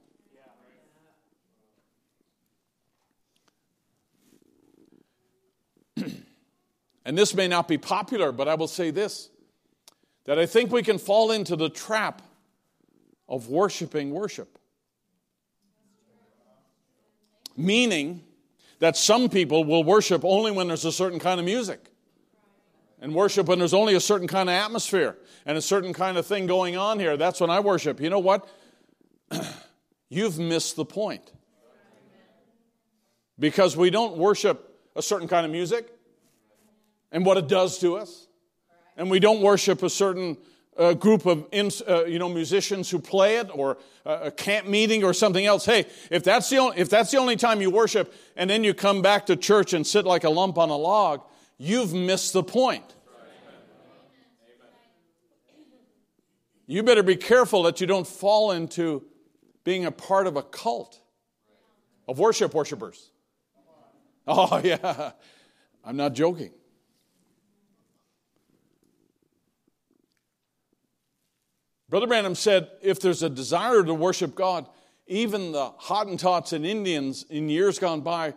and this may not be popular, but I will say this that I think we can fall into the trap of worshiping worship. Meaning that some people will worship only when there's a certain kind of music and worship when there's only a certain kind of atmosphere and a certain kind of thing going on here. That's when I worship. You know what? You've missed the point. Because we don't worship a certain kind of music and what it does to us. And we don't worship a certain uh, group of uh, you know musicians who play it or a camp meeting or something else hey if that's the only, if that's the only time you worship and then you come back to church and sit like a lump on a log you've missed the point. You better be careful that you don't fall into being a part of a cult of worship worshipers. Oh, yeah. I'm not joking. Brother Branham said if there's a desire to worship God, even the Hottentots and Indians in years gone by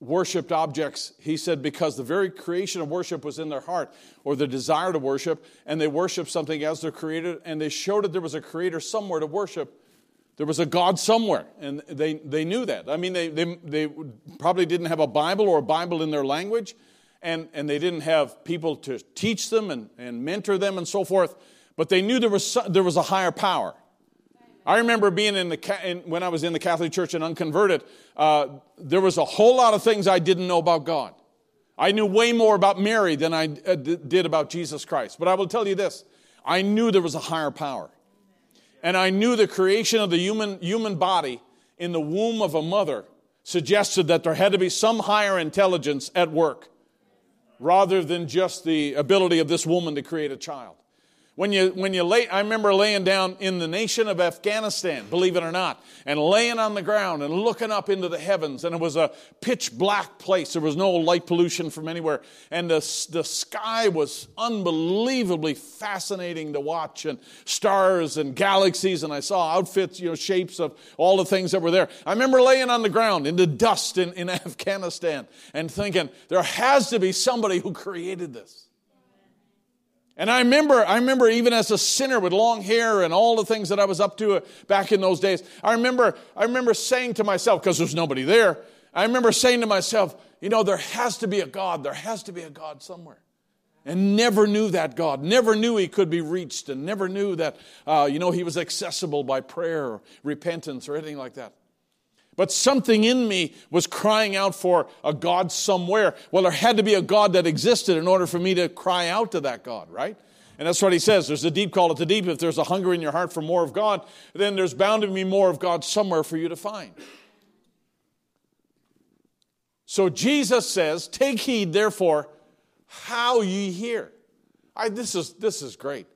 worshiped objects, he said, because the very creation of worship was in their heart, or the desire to worship, and they worshiped something as their creator, and they showed that there was a creator somewhere to worship. There was a God somewhere, and they, they knew that. I mean, they, they, they probably didn't have a Bible or a Bible in their language, and, and they didn't have people to teach them and, and mentor them and so forth, but they knew there was, there was a higher power. I remember being in the in, when I was in the Catholic Church and unconverted. Uh, there was a whole lot of things I didn't know about God. I knew way more about Mary than I uh, did about Jesus Christ. But I will tell you this: I knew there was a higher power, and I knew the creation of the human human body in the womb of a mother suggested that there had to be some higher intelligence at work, rather than just the ability of this woman to create a child. When you, when you lay, I remember laying down in the nation of Afghanistan, believe it or not, and laying on the ground and looking up into the heavens. And it was a pitch black place. There was no light pollution from anywhere. And the, the sky was unbelievably fascinating to watch and stars and galaxies. And I saw outfits, you know, shapes of all the things that were there. I remember laying on the ground in the dust in, in Afghanistan and thinking, there has to be somebody who created this. And I remember, I remember even as a sinner with long hair and all the things that I was up to back in those days, I remember, I remember saying to myself, because there's nobody there, I remember saying to myself, you know, there has to be a God. There has to be a God somewhere. And never knew that God, never knew he could be reached, and never knew that, uh, you know, he was accessible by prayer or repentance or anything like that. But something in me was crying out for a God somewhere. Well, there had to be a God that existed in order for me to cry out to that God, right? And that's what he says. There's a deep call to the deep. If there's a hunger in your heart for more of God, then there's bound to be more of God somewhere for you to find. So Jesus says, Take heed, therefore, how ye hear. I, this, is, this is great.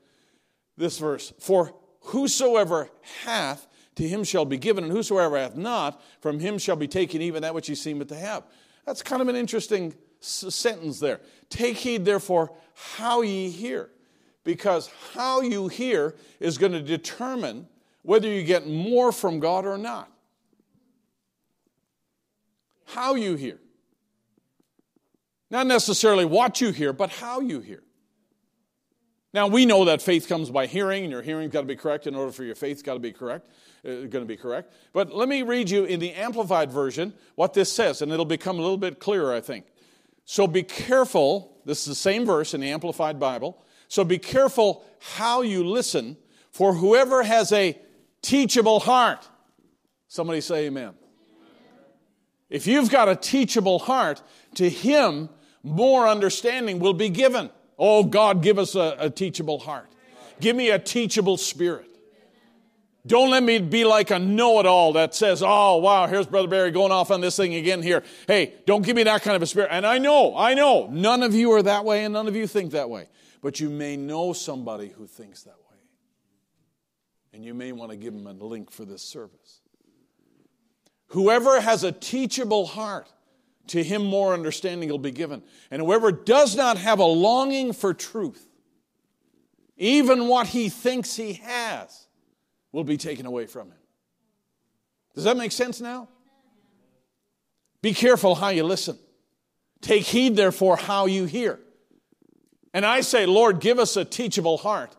This verse. For whosoever hath to him shall be given, and whosoever hath not, from him shall be taken even that which he seemeth to have. That's kind of an interesting s- sentence there. Take heed, therefore, how ye hear, because how you hear is going to determine whether you get more from God or not. How you hear. Not necessarily what you hear, but how you hear. Now, we know that faith comes by hearing, and your hearing's got to be correct in order for your faith's got to be correct uh, going to be correct. But let me read you in the Amplified Version what this says, and it'll become a little bit clearer, I think. So be careful, this is the same verse in the Amplified Bible. So be careful how you listen, for whoever has a teachable heart, somebody say amen. If you've got a teachable heart, to him more understanding will be given. Oh, God, give us a, a teachable heart. Give me a teachable spirit. Don't let me be like a know it all that says, oh, wow, here's Brother Barry going off on this thing again here. Hey, don't give me that kind of a spirit. And I know, I know, none of you are that way and none of you think that way. But you may know somebody who thinks that way. And you may want to give them a link for this service. Whoever has a teachable heart, to him more understanding will be given. And whoever does not have a longing for truth, even what he thinks he has, will be taken away from him. Does that make sense now? Be careful how you listen. Take heed, therefore, how you hear. And I say, Lord, give us a teachable heart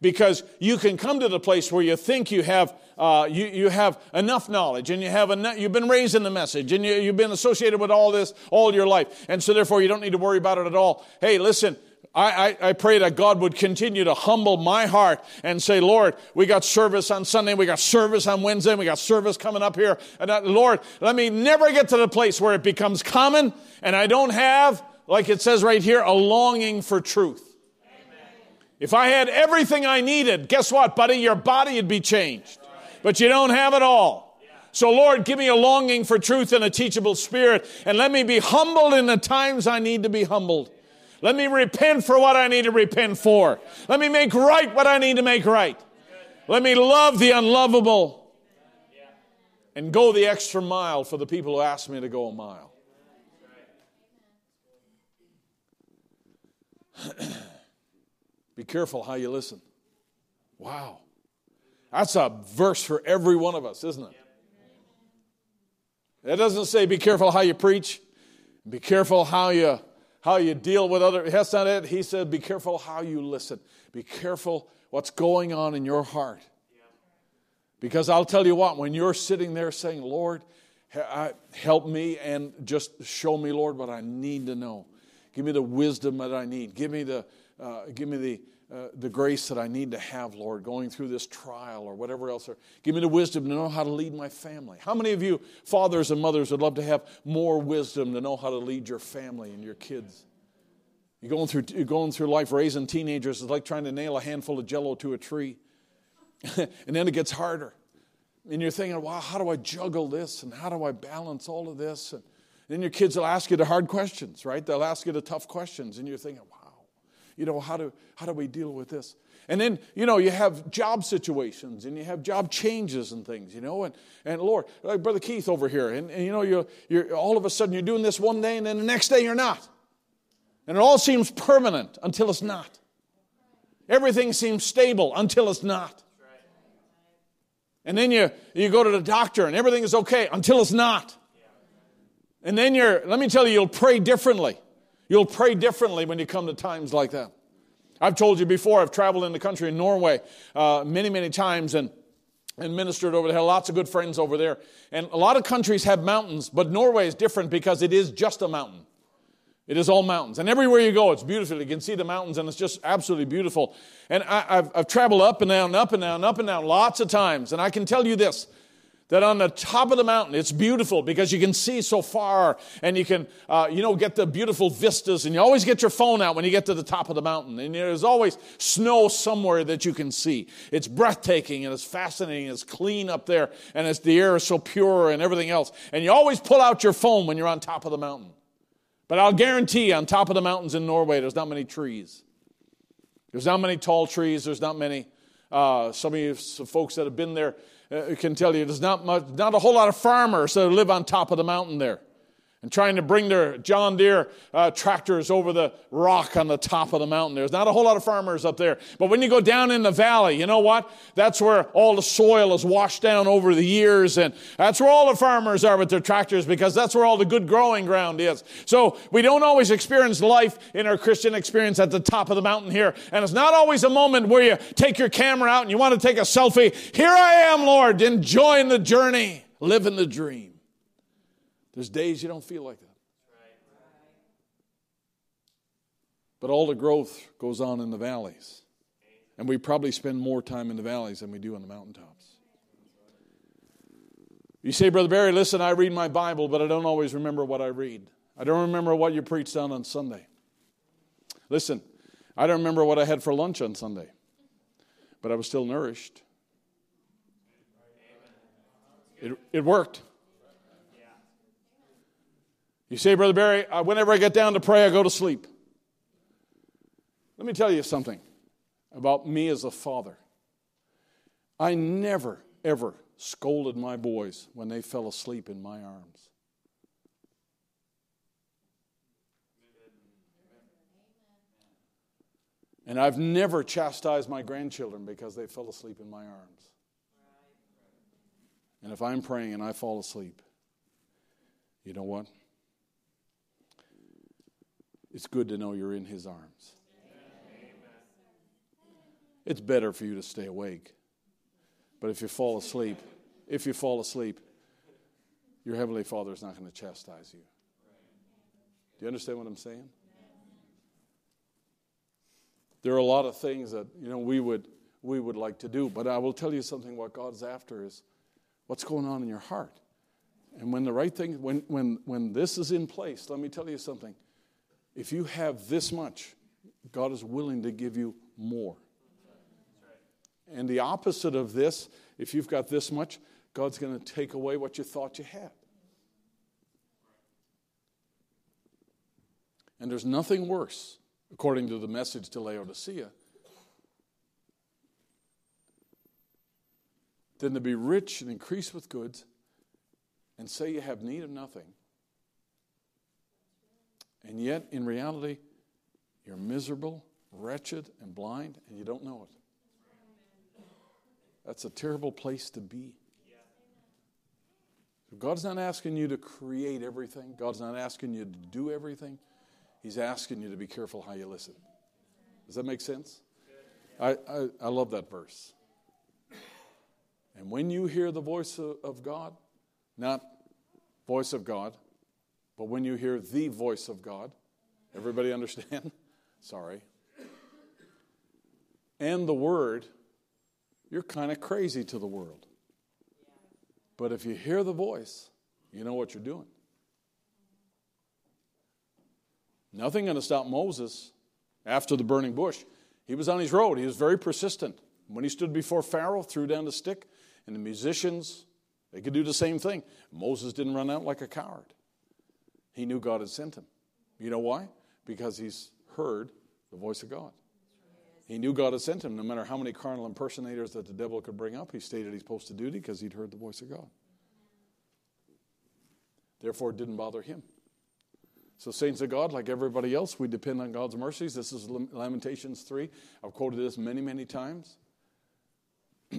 because you can come to the place where you think you have, uh, you, you have enough knowledge and you have enough, you've been raised in the message and you, you've been associated with all this all your life. And so therefore you don't need to worry about it at all. Hey, listen, I, I, I, pray that God would continue to humble my heart and say, Lord, we got service on Sunday, we got service on Wednesday, we got service coming up here. And Lord, let me never get to the place where it becomes common and I don't have, like it says right here, a longing for truth. If I had everything I needed, guess what, buddy? Your body would be changed. But you don't have it all. So, Lord, give me a longing for truth and a teachable spirit, and let me be humbled in the times I need to be humbled. Let me repent for what I need to repent for. Let me make right what I need to make right. Let me love the unlovable and go the extra mile for the people who ask me to go a mile. Be careful how you listen. Wow. That's a verse for every one of us, isn't it? It doesn't say be careful how you preach, be careful how you how you deal with other. That's not it. He said, be careful how you listen. Be careful what's going on in your heart. Because I'll tell you what, when you're sitting there saying, Lord, help me and just show me, Lord, what I need to know. Give me the wisdom that I need. Give me the, uh, give me the, uh, the grace that I need to have, Lord, going through this trial or whatever else. Or give me the wisdom to know how to lead my family. How many of you, fathers and mothers, would love to have more wisdom to know how to lead your family and your kids? You're going through, you're going through life raising teenagers is like trying to nail a handful of jello to a tree. and then it gets harder. And you're thinking, wow, how do I juggle this? And how do I balance all of this? And then your kids will ask you the hard questions, right? They'll ask you the tough questions. And you're thinking, you know, how do, how do we deal with this? And then, you know, you have job situations and you have job changes and things, you know, and, and Lord, like Brother Keith over here, and, and you know, you're, you're, all of a sudden you're doing this one day and then the next day you're not. And it all seems permanent until it's not. Everything seems stable until it's not. And then you, you go to the doctor and everything is okay until it's not. And then you're, let me tell you, you'll pray differently. You'll pray differently when you come to times like that. I've told you before, I've traveled in the country in Norway uh, many, many times and, and ministered over there. Lots of good friends over there. And a lot of countries have mountains, but Norway is different because it is just a mountain. It is all mountains. And everywhere you go, it's beautiful. You can see the mountains, and it's just absolutely beautiful. And I, have I've traveled up and down, up and down, up and down lots of times. And I can tell you this that on the top of the mountain it's beautiful because you can see so far and you can uh, you know get the beautiful vistas and you always get your phone out when you get to the top of the mountain. And there's always snow somewhere that you can see. It's breathtaking and it's fascinating. It's clean up there and it's the air is so pure and everything else. And you always pull out your phone when you're on top of the mountain. But i'll guarantee you on top of the mountains in norway there's not many trees. There's not many tall trees. There's not many uh, some of you some folks that have been there uh, can tell you there's not much, not a whole lot of farmers that live on top of the mountain there and trying to bring their John Deere uh, tractors over the rock on the top of the mountain. There's not a whole lot of farmers up there. But when you go down in the valley, you know what? That's where all the soil is washed down over the years, and that's where all the farmers are with their tractors because that's where all the good growing ground is. So we don't always experience life in our Christian experience at the top of the mountain here. And it's not always a moment where you take your camera out and you want to take a selfie. Here I am, Lord, enjoying the journey, living the dream. There's days you don't feel like that. But all the growth goes on in the valleys. And we probably spend more time in the valleys than we do on the mountaintops. You say, Brother Barry, listen, I read my Bible, but I don't always remember what I read. I don't remember what you preached on on Sunday. Listen, I don't remember what I had for lunch on Sunday, but I was still nourished. It, it worked. You say, Brother Barry, uh, whenever I get down to pray, I go to sleep. Let me tell you something about me as a father. I never, ever scolded my boys when they fell asleep in my arms. And I've never chastised my grandchildren because they fell asleep in my arms. And if I'm praying and I fall asleep, you know what? It's good to know you're in His arms. It's better for you to stay awake. But if you fall asleep, if you fall asleep, your Heavenly Father is not going to chastise you. Do you understand what I'm saying? There are a lot of things that you know we would we would like to do, but I will tell you something. What God's after is what's going on in your heart. And when the right thing, when when when this is in place, let me tell you something. If you have this much, God is willing to give you more. And the opposite of this, if you've got this much, God's going to take away what you thought you had. And there's nothing worse, according to the message to Laodicea, than to be rich and increase with goods and say you have need of nothing and yet, in reality, you're miserable, wretched, and blind, and you don't know it. That's a terrible place to be. God's not asking you to create everything, God's not asking you to do everything. He's asking you to be careful how you listen. Does that make sense? I, I, I love that verse. And when you hear the voice of, of God, not voice of God, but when you hear the voice of God, everybody understand? Sorry. And the word, you're kind of crazy to the world. But if you hear the voice, you know what you're doing. Nothing going to stop Moses after the burning bush. He was on his road. He was very persistent. When he stood before Pharaoh, threw down the stick, and the musicians, they could do the same thing. Moses didn't run out like a coward. He knew God had sent him. You know why? Because he's heard the voice of God. He knew God had sent him. No matter how many carnal impersonators that the devil could bring up, he stayed his post of duty because he'd heard the voice of God. Therefore, it didn't bother him. So, saints of God, like everybody else, we depend on God's mercies. This is Lamentations 3. I've quoted this many, many times.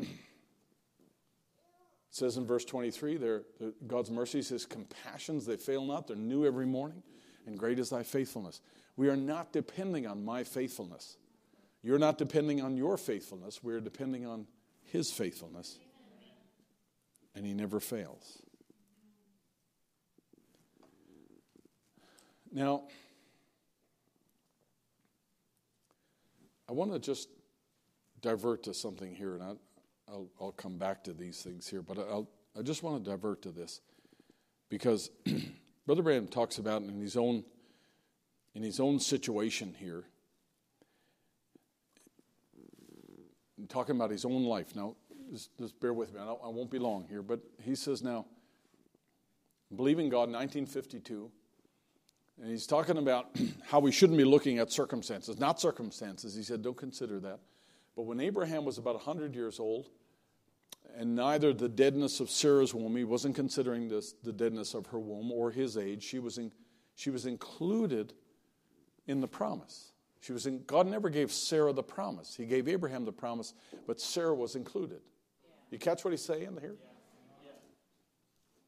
It says in verse 23, there, God's mercies, his compassions, they fail not. They're new every morning, and great is thy faithfulness. We are not depending on my faithfulness. You're not depending on your faithfulness. We're depending on his faithfulness. And he never fails. Now, I want to just divert to something here, and I'll, I'll come back to these things here, but I'll, I just want to divert to this because Brother Branham talks about in his own in his own situation here, talking about his own life. Now, just, just bear with me. I, I won't be long here, but he says now, believing God, 1952. And he's talking about how we shouldn't be looking at circumstances, not circumstances. He said, don't consider that. But when Abraham was about 100 years old, and neither the deadness of Sarah's womb, he wasn't considering this, the deadness of her womb or his age. She was, in, she was included in the promise. She was in, God never gave Sarah the promise. He gave Abraham the promise, but Sarah was included. You catch what he's saying here?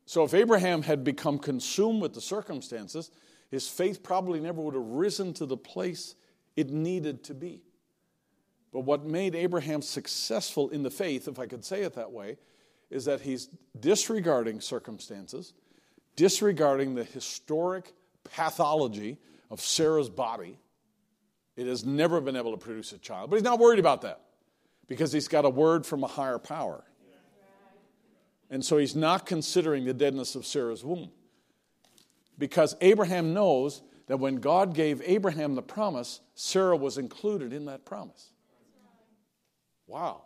So if Abraham had become consumed with the circumstances, his faith probably never would have risen to the place it needed to be. But what made Abraham successful in the faith, if I could say it that way, is that he's disregarding circumstances, disregarding the historic pathology of Sarah's body. It has never been able to produce a child, but he's not worried about that because he's got a word from a higher power. And so he's not considering the deadness of Sarah's womb. Because Abraham knows that when God gave Abraham the promise, Sarah was included in that promise. Wow.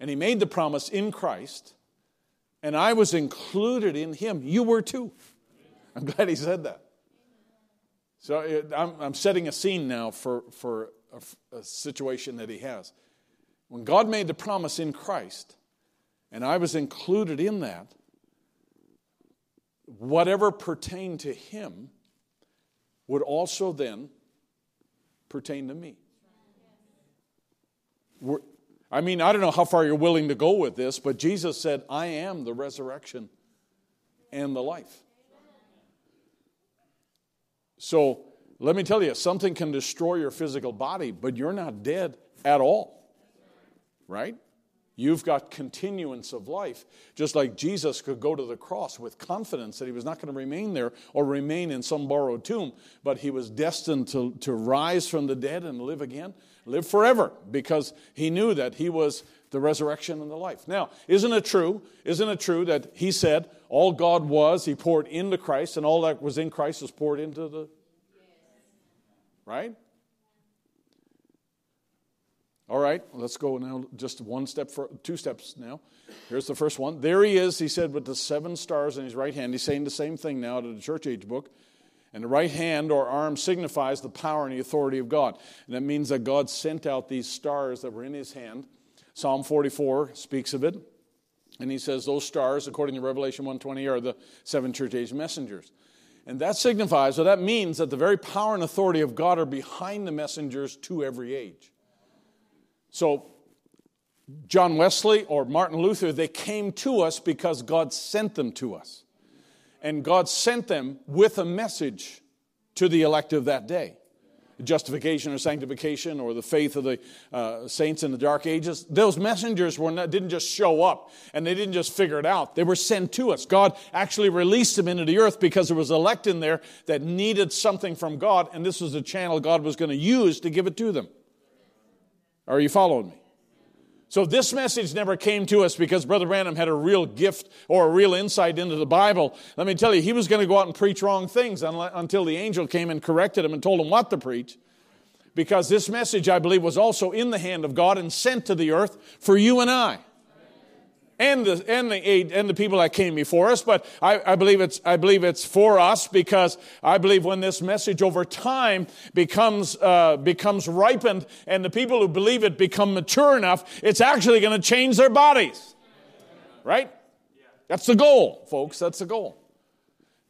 And he made the promise in Christ, and I was included in him. You were too. I'm glad he said that. So I'm, setting a scene now for, for a situation that he has. When God made the promise in Christ, and I was included in that, whatever pertained to him would also then pertain to me. I mean, I don't know how far you're willing to go with this, but Jesus said, I am the resurrection and the life. So let me tell you, something can destroy your physical body, but you're not dead at all. Right? You've got continuance of life. Just like Jesus could go to the cross with confidence that he was not going to remain there or remain in some borrowed tomb, but he was destined to, to rise from the dead and live again, live forever, because he knew that he was the resurrection and the life. Now, isn't it true? Isn't it true that he said all God was, he poured into Christ, and all that was in Christ was poured into the. Right? All right, let's go now just one step for two steps now. Here's the first one. There he is, he said, with the seven stars in his right hand. He's saying the same thing now to the church age book. And the right hand or arm signifies the power and the authority of God. And that means that God sent out these stars that were in his hand Psalm 44 speaks of it. And he says those stars, according to Revelation 120, are the seven church age messengers. And that signifies, or that means that the very power and authority of God are behind the messengers to every age. So, John Wesley or Martin Luther, they came to us because God sent them to us. And God sent them with a message to the elect of that day justification or sanctification or the faith of the uh, saints in the dark ages. Those messengers were not, didn't just show up and they didn't just figure it out. They were sent to us. God actually released them into the earth because there was elect in there that needed something from God, and this was a channel God was going to use to give it to them. Are you following me? So this message never came to us because Brother Branham had a real gift or a real insight into the Bible. Let me tell you, he was going to go out and preach wrong things until the angel came and corrected him and told him what to preach. Because this message, I believe, was also in the hand of God and sent to the earth for you and I and the, and the, and the people that came before us, but I, I, believe it's, I believe it's for us because I believe when this message over time becomes, uh, becomes ripened and the people who believe it become mature enough, it's actually going to change their bodies. Right? That's the goal, folks. That's the goal.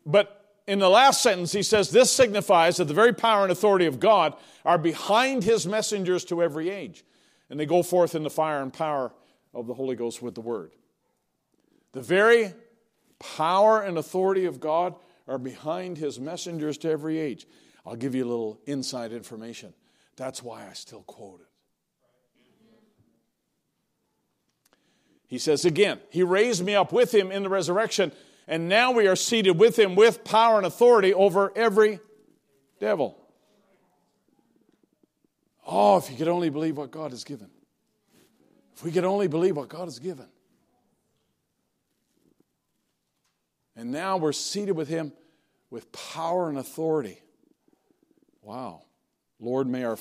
But in the last sentence, he says, This signifies that the very power and authority of God are behind his messengers to every age. And they go forth in the fire and power of the Holy Ghost with the Word. The very power and authority of God are behind his messengers to every age. I'll give you a little inside information. That's why I still quote it. He says again, He raised me up with Him in the resurrection, and now we are seated with Him with power and authority over every devil. Oh, if you could only believe what God has given. If we could only believe what God has given. And now we're seated with him with power and authority. Wow. Lord, may our,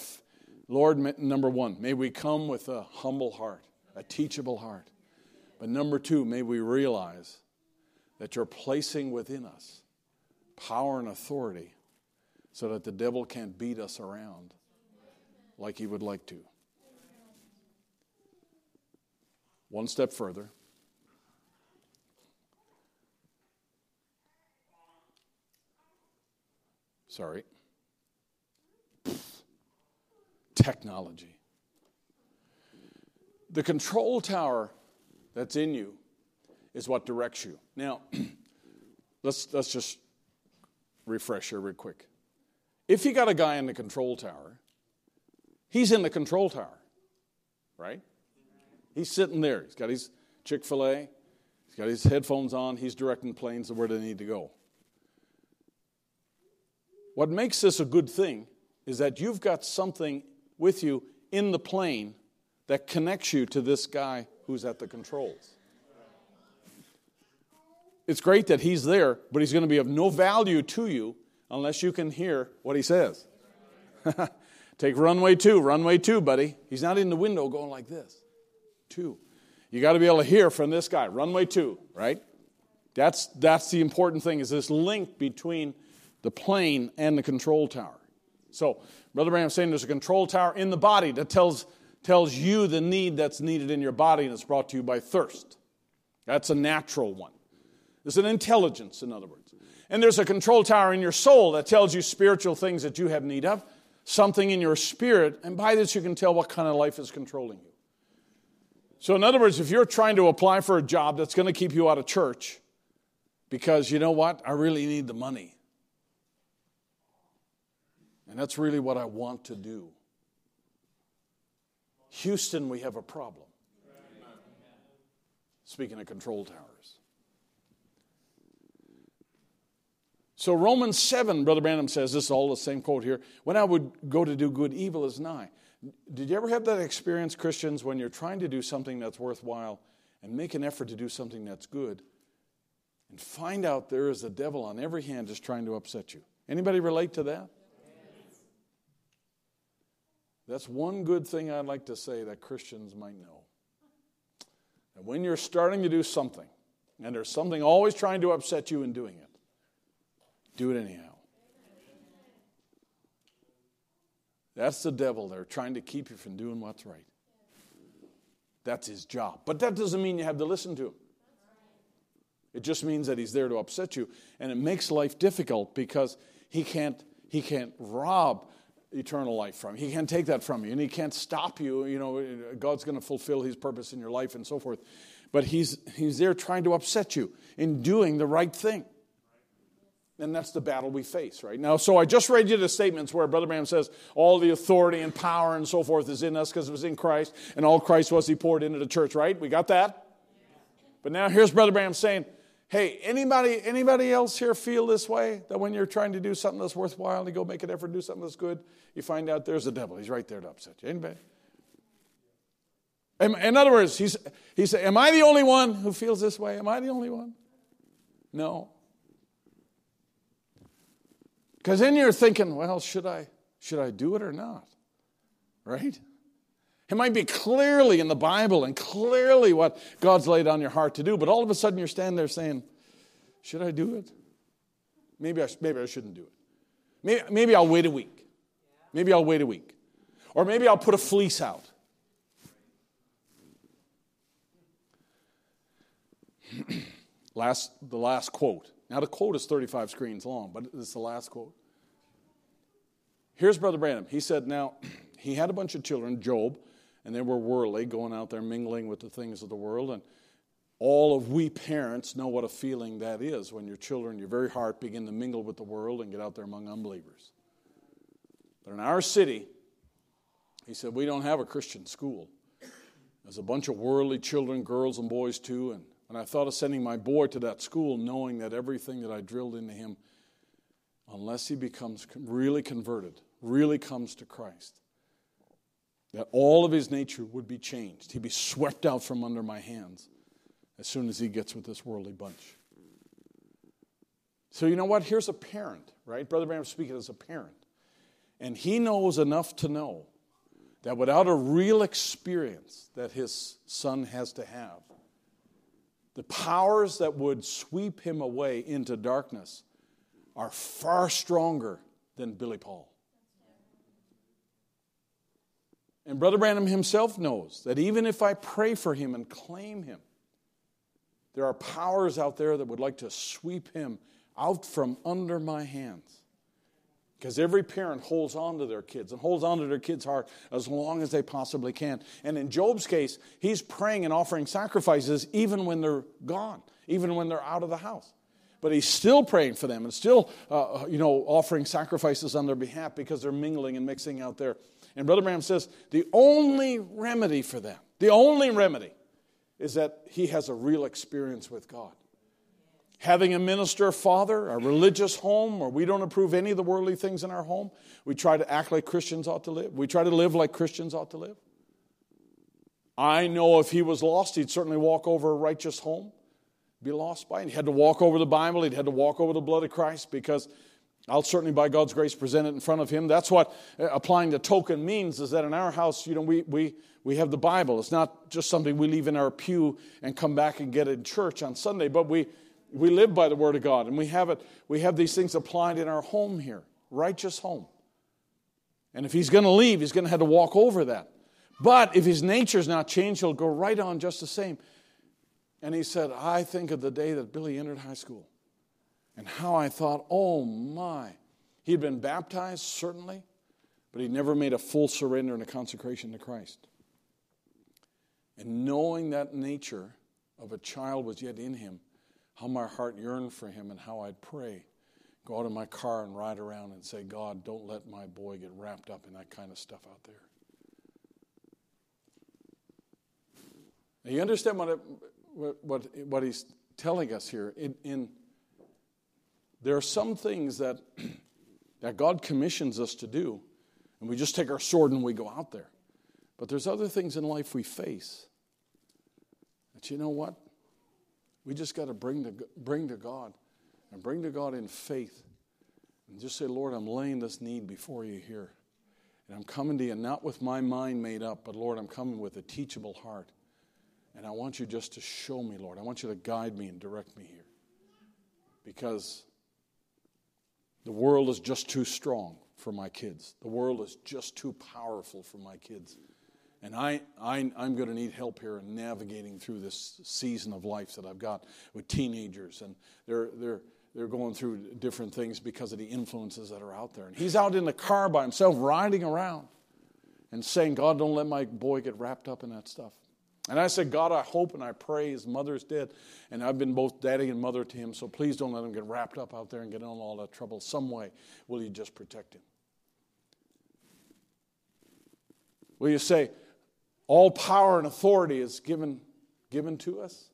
Lord, number one, may we come with a humble heart, a teachable heart. But number two, may we realize that you're placing within us power and authority so that the devil can't beat us around like he would like to. One step further. Sorry. Technology. The control tower that's in you is what directs you. Now, let's, let's just refresh here real quick. If you got a guy in the control tower, he's in the control tower, right? He's sitting there. He's got his Chick fil A, he's got his headphones on, he's directing planes where they need to go. What makes this a good thing is that you've got something with you in the plane that connects you to this guy who's at the controls. it's great that he's there, but he's going to be of no value to you unless you can hear what he says. Take runway two, runway two, buddy. He's not in the window going like this. Two. You got to be able to hear from this guy, runway two, right? That's, that's the important thing is this link between the plane and the control tower. So, Brother Branham's saying there's a control tower in the body that tells, tells you the need that's needed in your body, and it's brought to you by thirst. That's a natural one. There's an intelligence, in other words. And there's a control tower in your soul that tells you spiritual things that you have need of, something in your spirit, and by this you can tell what kind of life is controlling you. So, in other words, if you're trying to apply for a job that's going to keep you out of church because you know what? I really need the money. And that's really what I want to do. Houston, we have a problem. Speaking of control towers. So, Romans 7, Brother Branham says, this is all the same quote here. When I would go to do good, evil is nigh. Did you ever have that experience, Christians, when you're trying to do something that's worthwhile and make an effort to do something that's good and find out there is a devil on every hand just trying to upset you? Anybody relate to that? That's one good thing I'd like to say that Christians might know. And when you're starting to do something, and there's something always trying to upset you in doing it, do it anyhow. That's the devil there trying to keep you from doing what's right. That's his job. But that doesn't mean you have to listen to him. It just means that he's there to upset you. And it makes life difficult because he can't, he can't rob eternal life from you. He can't take that from you. And he can't stop you. You know, God's going to fulfill his purpose in your life and so forth. But he's, he's there trying to upset you in doing the right thing. And that's the battle we face right now. So I just read you the statements where Brother Branham says all the authority and power and so forth is in us because it was in Christ, and all Christ was he poured into the church, right? We got that? But now here's Brother Branham saying, Hey, anybody, anybody else here feel this way? That when you're trying to do something that's worthwhile, and you go make an effort to do something that's good, you find out there's a devil. He's right there to upset you. Anybody? In other words, he's, he said, Am I the only one who feels this way? Am I the only one? No. Because then you're thinking, well, should I, should I do it or not? Right? It might be clearly in the Bible and clearly what God's laid on your heart to do, but all of a sudden you're standing there saying, Should I do it? Maybe I, maybe I shouldn't do it. Maybe, maybe I'll wait a week. Maybe I'll wait a week. Or maybe I'll put a fleece out. last, the last quote. Now, the quote is 35 screens long, but it's the last quote. Here's Brother Branham. He said, Now, he had a bunch of children, Job, and they were worldly, going out there mingling with the things of the world. And all of we parents know what a feeling that is when your children, your very heart, begin to mingle with the world and get out there among unbelievers. But in our city, he said, we don't have a Christian school. There's a bunch of worldly children, girls and boys too, and and I thought of sending my boy to that school knowing that everything that I drilled into him, unless he becomes really converted, really comes to Christ, that all of his nature would be changed. He'd be swept out from under my hands as soon as he gets with this worldly bunch. So, you know what? Here's a parent, right? Brother Branham speaking as a parent. And he knows enough to know that without a real experience that his son has to have, the powers that would sweep him away into darkness are far stronger than Billy Paul. And Brother Branham himself knows that even if I pray for him and claim him, there are powers out there that would like to sweep him out from under my hands. Because every parent holds on to their kids and holds on to their kids' heart as long as they possibly can. And in Job's case, he's praying and offering sacrifices even when they're gone, even when they're out of the house. But he's still praying for them and still, uh, you know, offering sacrifices on their behalf because they're mingling and mixing out there. And Brother Branham says the only remedy for them, the only remedy, is that he has a real experience with God having a minister father, a religious home, where we don't approve any of the worldly things in our home. We try to act like Christians ought to live. We try to live like Christians ought to live. I know if he was lost, he'd certainly walk over a righteous home. be lost by it. He had to walk over the Bible, he'd had to walk over the blood of Christ because I'll certainly, by God's grace, present it in front of him. That's what uh, applying the token means is that in our house, you know, we, we, we have the Bible. It's not just something we leave in our pew and come back and get in church on Sunday, but we, we live by the Word of God and we have it, we have these things applied in our home here, righteous home. And if he's going to leave, he's going to have to walk over that. But if his nature's not changed, he'll go right on just the same. And he said, I think of the day that Billy entered high school and how I thought, oh my. He'd been baptized, certainly, but he'd never made a full surrender and a consecration to Christ. And knowing that nature of a child was yet in him, how my heart yearned for him and how I'd pray. Go out in my car and ride around and say, God, don't let my boy get wrapped up in that kind of stuff out there. Now, you understand what, it, what, what he's telling us here? In, in, there are some things that, that God commissions us to do, and we just take our sword and we go out there. But there's other things in life we face that you know what? We just got to bring to, bring to God and bring to God in faith and just say, Lord, I'm laying this need before you here. And I'm coming to you not with my mind made up, but Lord, I'm coming with a teachable heart. And I want you just to show me, Lord. I want you to guide me and direct me here. Because the world is just too strong for my kids. The world is just too powerful for my kids. And I, I, am going to need help here in navigating through this season of life that I've got with teenagers. And they're, they're, they're going through different things because of the influences that are out there. And he's out in the car by himself, riding around and saying, God, don't let my boy get wrapped up in that stuff. And I said, God, I hope and I pray his mother's dead. And I've been both daddy and mother to him, so please don't let him get wrapped up out there and get in all that trouble. Some way, will you just protect him? Will you say, all power and authority is given, given to us?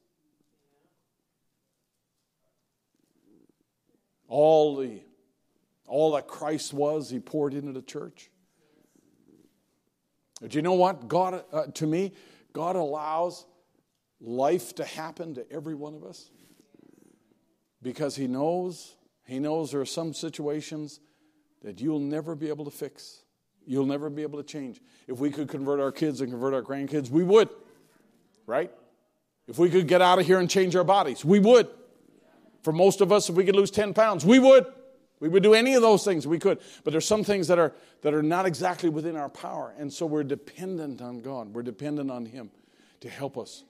All the all that Christ was, he poured into the church. Do you know what? God, uh, to me, God allows life to happen to every one of us because He knows, He knows there are some situations that you'll never be able to fix. You'll never be able to change. If we could convert our kids and convert our grandkids, we would, right? If we could get out of here and change our bodies, we would. For most of us, if we could lose 10 pounds, we would. We would do any of those things, we could. But there's some things that are, that are not exactly within our power. And so we're dependent on God. We're dependent on Him to help us.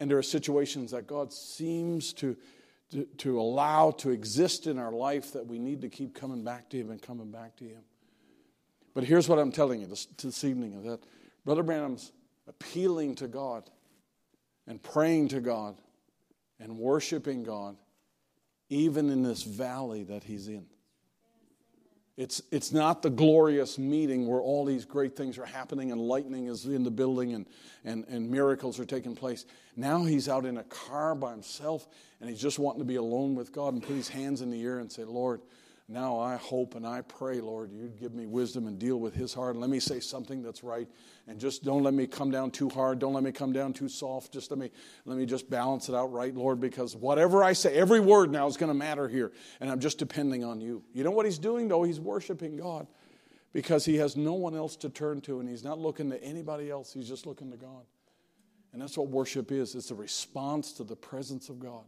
And there are situations that God seems to, to, to allow to exist in our life that we need to keep coming back to Him and coming back to Him. But here's what I'm telling you this, this evening that Brother Branham's appealing to God and praying to God and worshiping God even in this valley that he's in. It's, it's not the glorious meeting where all these great things are happening and lightning is in the building and, and, and miracles are taking place. Now he's out in a car by himself and he's just wanting to be alone with God and put his hands in the air and say, Lord, now I hope and I pray, Lord, you'd give me wisdom and deal with his heart. Let me say something that's right. And just don't let me come down too hard. Don't let me come down too soft. Just let me let me just balance it out right, Lord, because whatever I say, every word now is going to matter here. And I'm just depending on you. You know what he's doing though? He's worshiping God because he has no one else to turn to and he's not looking to anybody else. He's just looking to God. And that's what worship is. It's a response to the presence of God.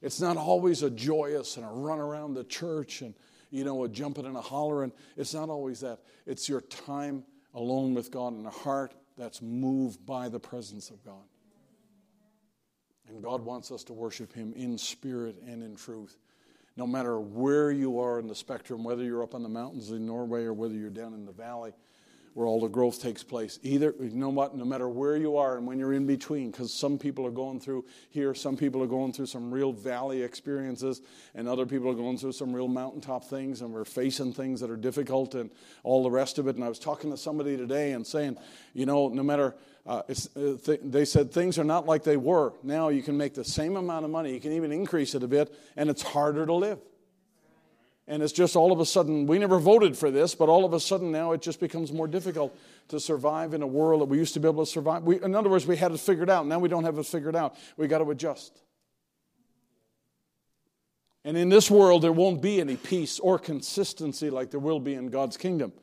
It's not always a joyous and a run around the church and, you know, a jumping and a hollering. It's not always that. It's your time alone with God and a heart that's moved by the presence of God. And God wants us to worship Him in spirit and in truth. No matter where you are in the spectrum, whether you're up on the mountains in Norway or whether you're down in the valley, where all the growth takes place. Either, you know what, no matter where you are and when you're in between, because some people are going through here, some people are going through some real valley experiences, and other people are going through some real mountaintop things, and we're facing things that are difficult and all the rest of it. And I was talking to somebody today and saying, you know, no matter, uh, uh, th- they said things are not like they were. Now you can make the same amount of money, you can even increase it a bit, and it's harder to live. And it's just all of a sudden, we never voted for this, but all of a sudden now it just becomes more difficult to survive in a world that we used to be able to survive. We, in other words, we had it figured out. Now we don't have it figured out. We got to adjust. And in this world, there won't be any peace or consistency like there will be in God's kingdom.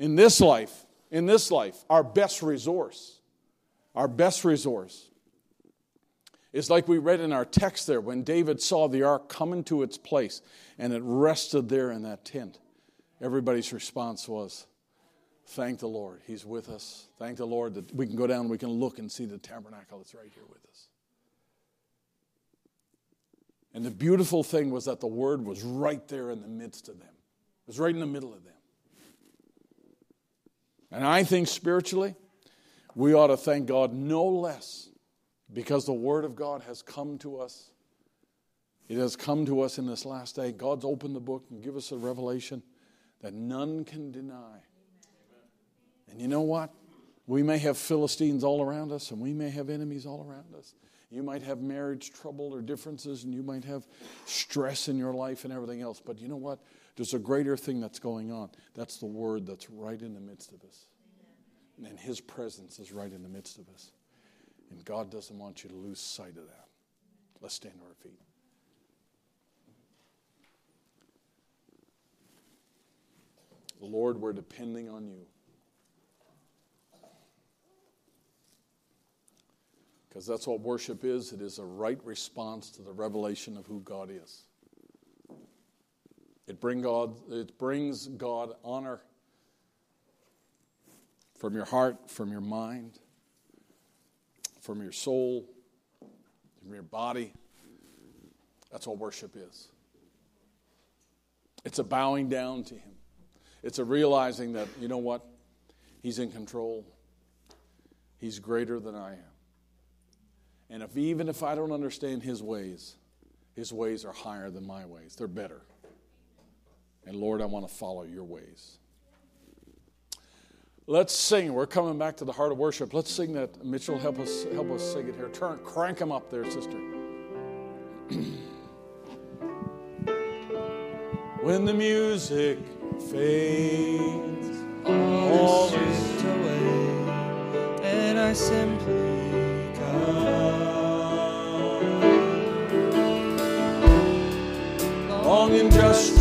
In this life, in this life, our best resource, our best resource is like we read in our text there when David saw the ark come into its place and it rested there in that tent. Everybody's response was, Thank the Lord, He's with us. Thank the Lord that we can go down, we can look and see the tabernacle that's right here with us. And the beautiful thing was that the word was right there in the midst of them, it was right in the middle of them. And I think spiritually, we ought to thank God no less because the Word of God has come to us. It has come to us in this last day. God's opened the book and give us a revelation that none can deny. And you know what? We may have Philistines all around us, and we may have enemies all around us. You might have marriage trouble or differences, and you might have stress in your life and everything else. But you know what? There's a greater thing that's going on. That's the Word that's right in the midst of us. And His presence is right in the midst of us. And God doesn't want you to lose sight of that. Let's stand to our feet. Lord, we're depending on you. Because that's what worship is it is a right response to the revelation of who God is. It, bring God, it brings God honor from your heart, from your mind, from your soul, from your body. That's what worship is. It's a bowing down to Him. It's a realizing that, you know what? He's in control. He's greater than I am. And if even if I don't understand his ways, his ways are higher than my ways. They're better. And Lord, I want to follow your ways. Let's sing. We're coming back to the heart of worship. Let's sing that. Mitchell, help us help us sing it here. Turn, crank them up there, sister. when the music fades, all is away, and I simply come, longing just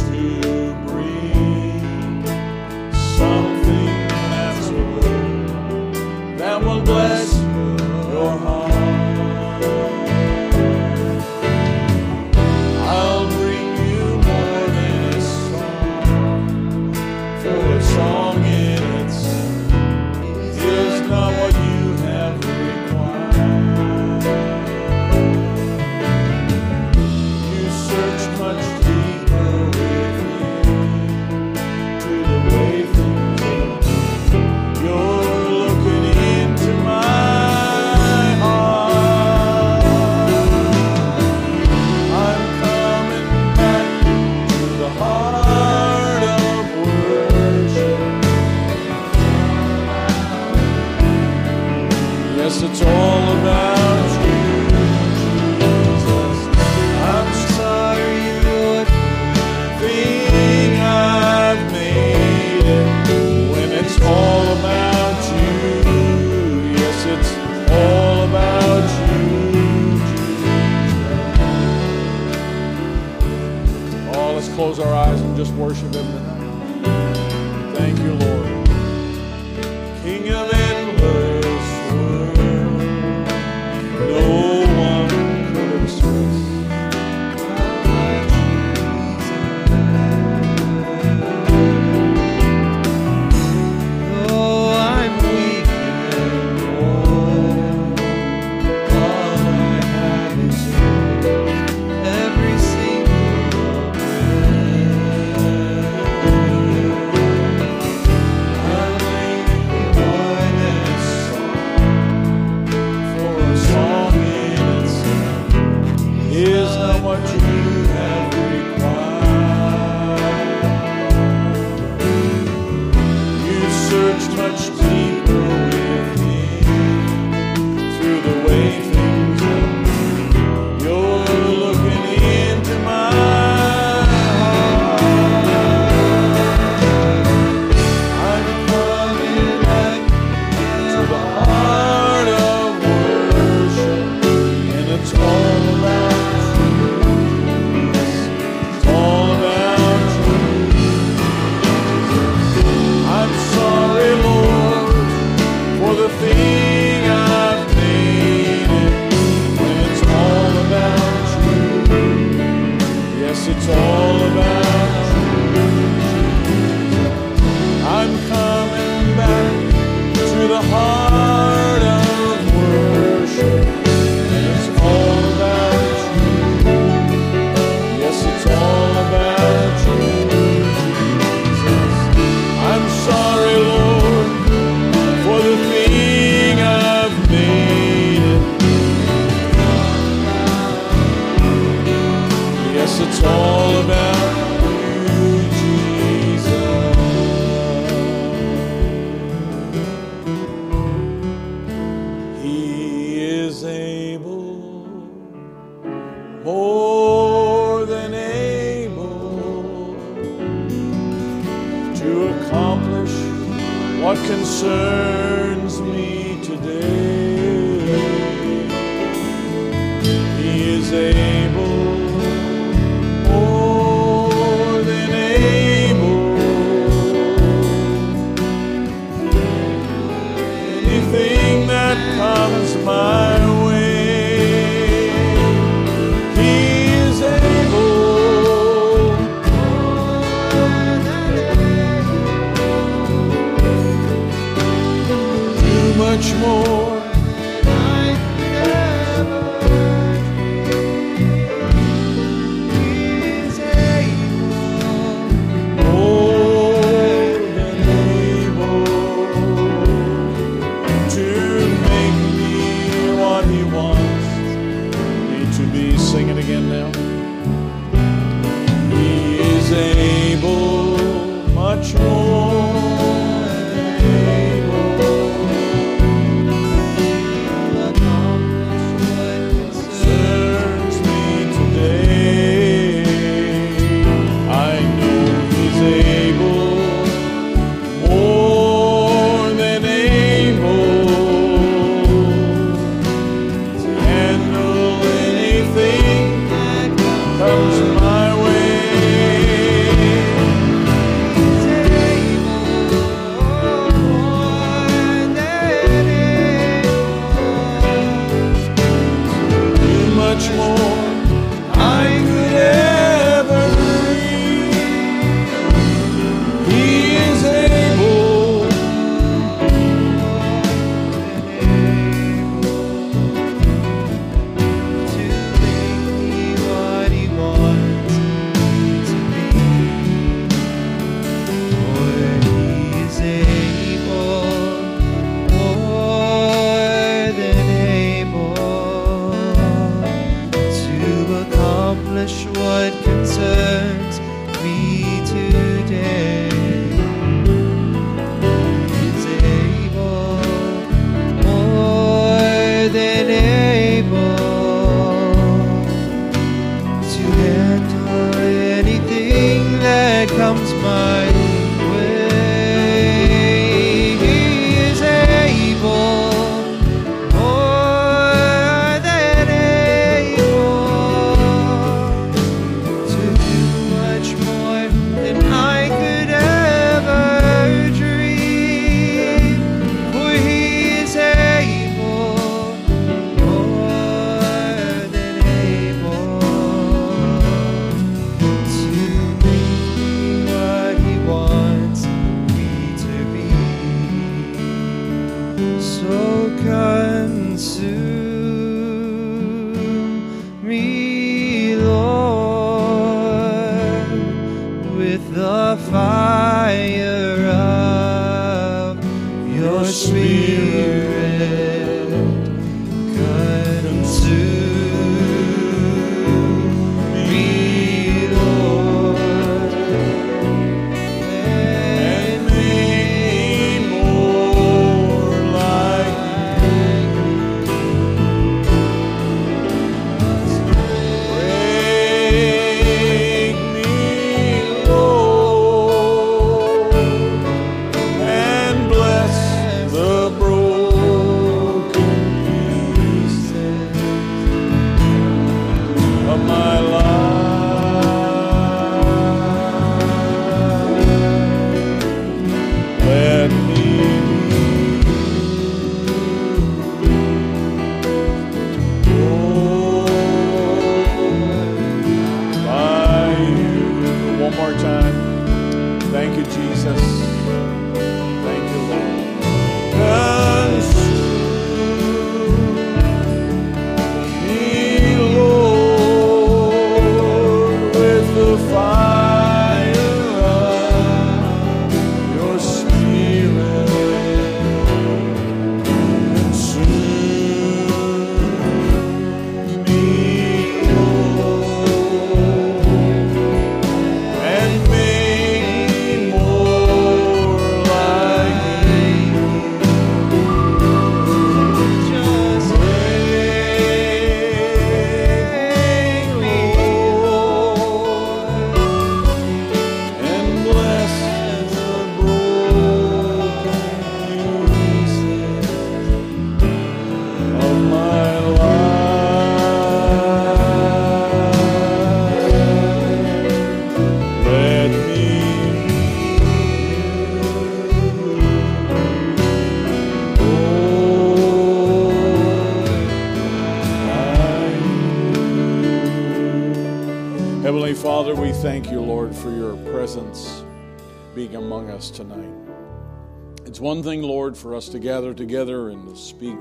one thing, Lord, for us to gather together and to speak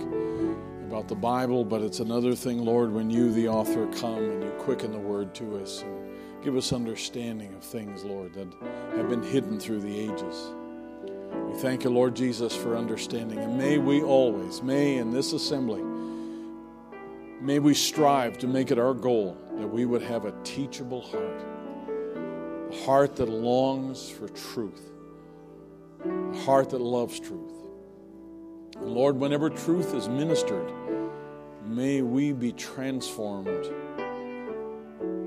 about the Bible, but it's another thing, Lord, when you, the author, come and you quicken the word to us and give us understanding of things, Lord, that have been hidden through the ages. We thank you, Lord Jesus, for understanding. And may we always, may in this assembly, may we strive to make it our goal that we would have a teachable heart, a heart that longs for truth, a heart that loves truth. And Lord, whenever truth is ministered, may we be transformed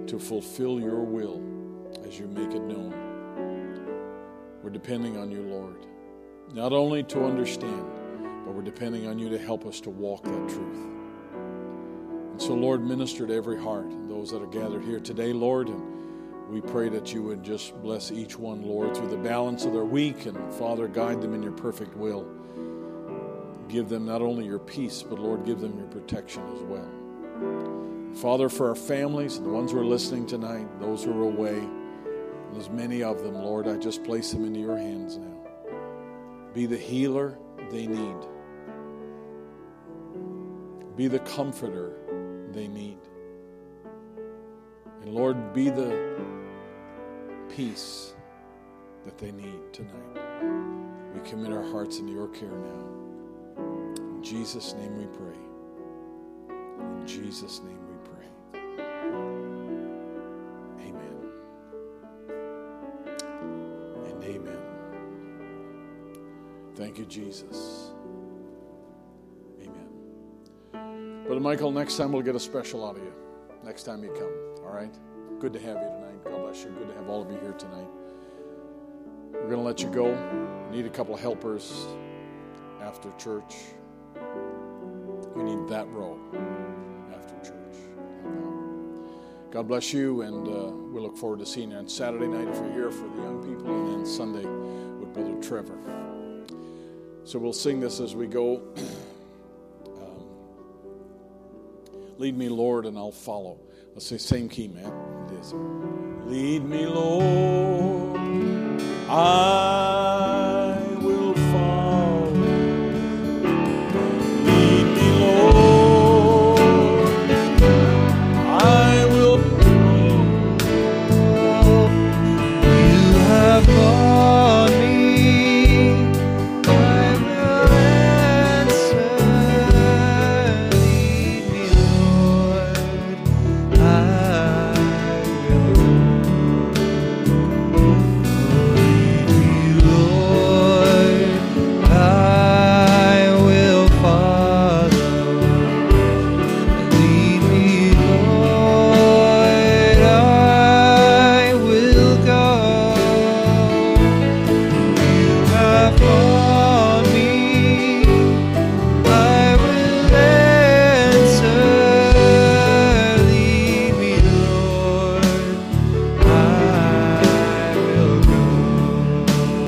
to fulfill your will as you make it known. We're depending on you, Lord, not only to understand, but we're depending on you to help us to walk that truth. And so, Lord, minister to every heart, those that are gathered here today, Lord, and we pray that you would just bless each one, Lord, through the balance of their week, and Father, guide them in your perfect will. Give them not only your peace, but Lord, give them your protection as well. Father, for our families, the ones who are listening tonight, those who are away, there's many of them, Lord, I just place them into your hands now. Be the healer they need, be the comforter they need. And Lord, be the peace that they need tonight. We commit our hearts into your care now. In Jesus' name we pray. In Jesus' name we pray. Amen. And amen. Thank you, Jesus. Amen. Brother Michael, next time we'll get a special out of you. Next time you come. All right? Good to have you tonight. God bless you. Good to have all of you here tonight. We're going to let you go. Need a couple of helpers after church. We need that row after church. God bless you, and uh, we look forward to seeing you on Saturday night if you're here for the young people, and then Sunday with Brother Trevor. So we'll sing this as we go. um, Lead me, Lord, and I'll follow. Let's say same key, man. It is. Lead me, Lord. I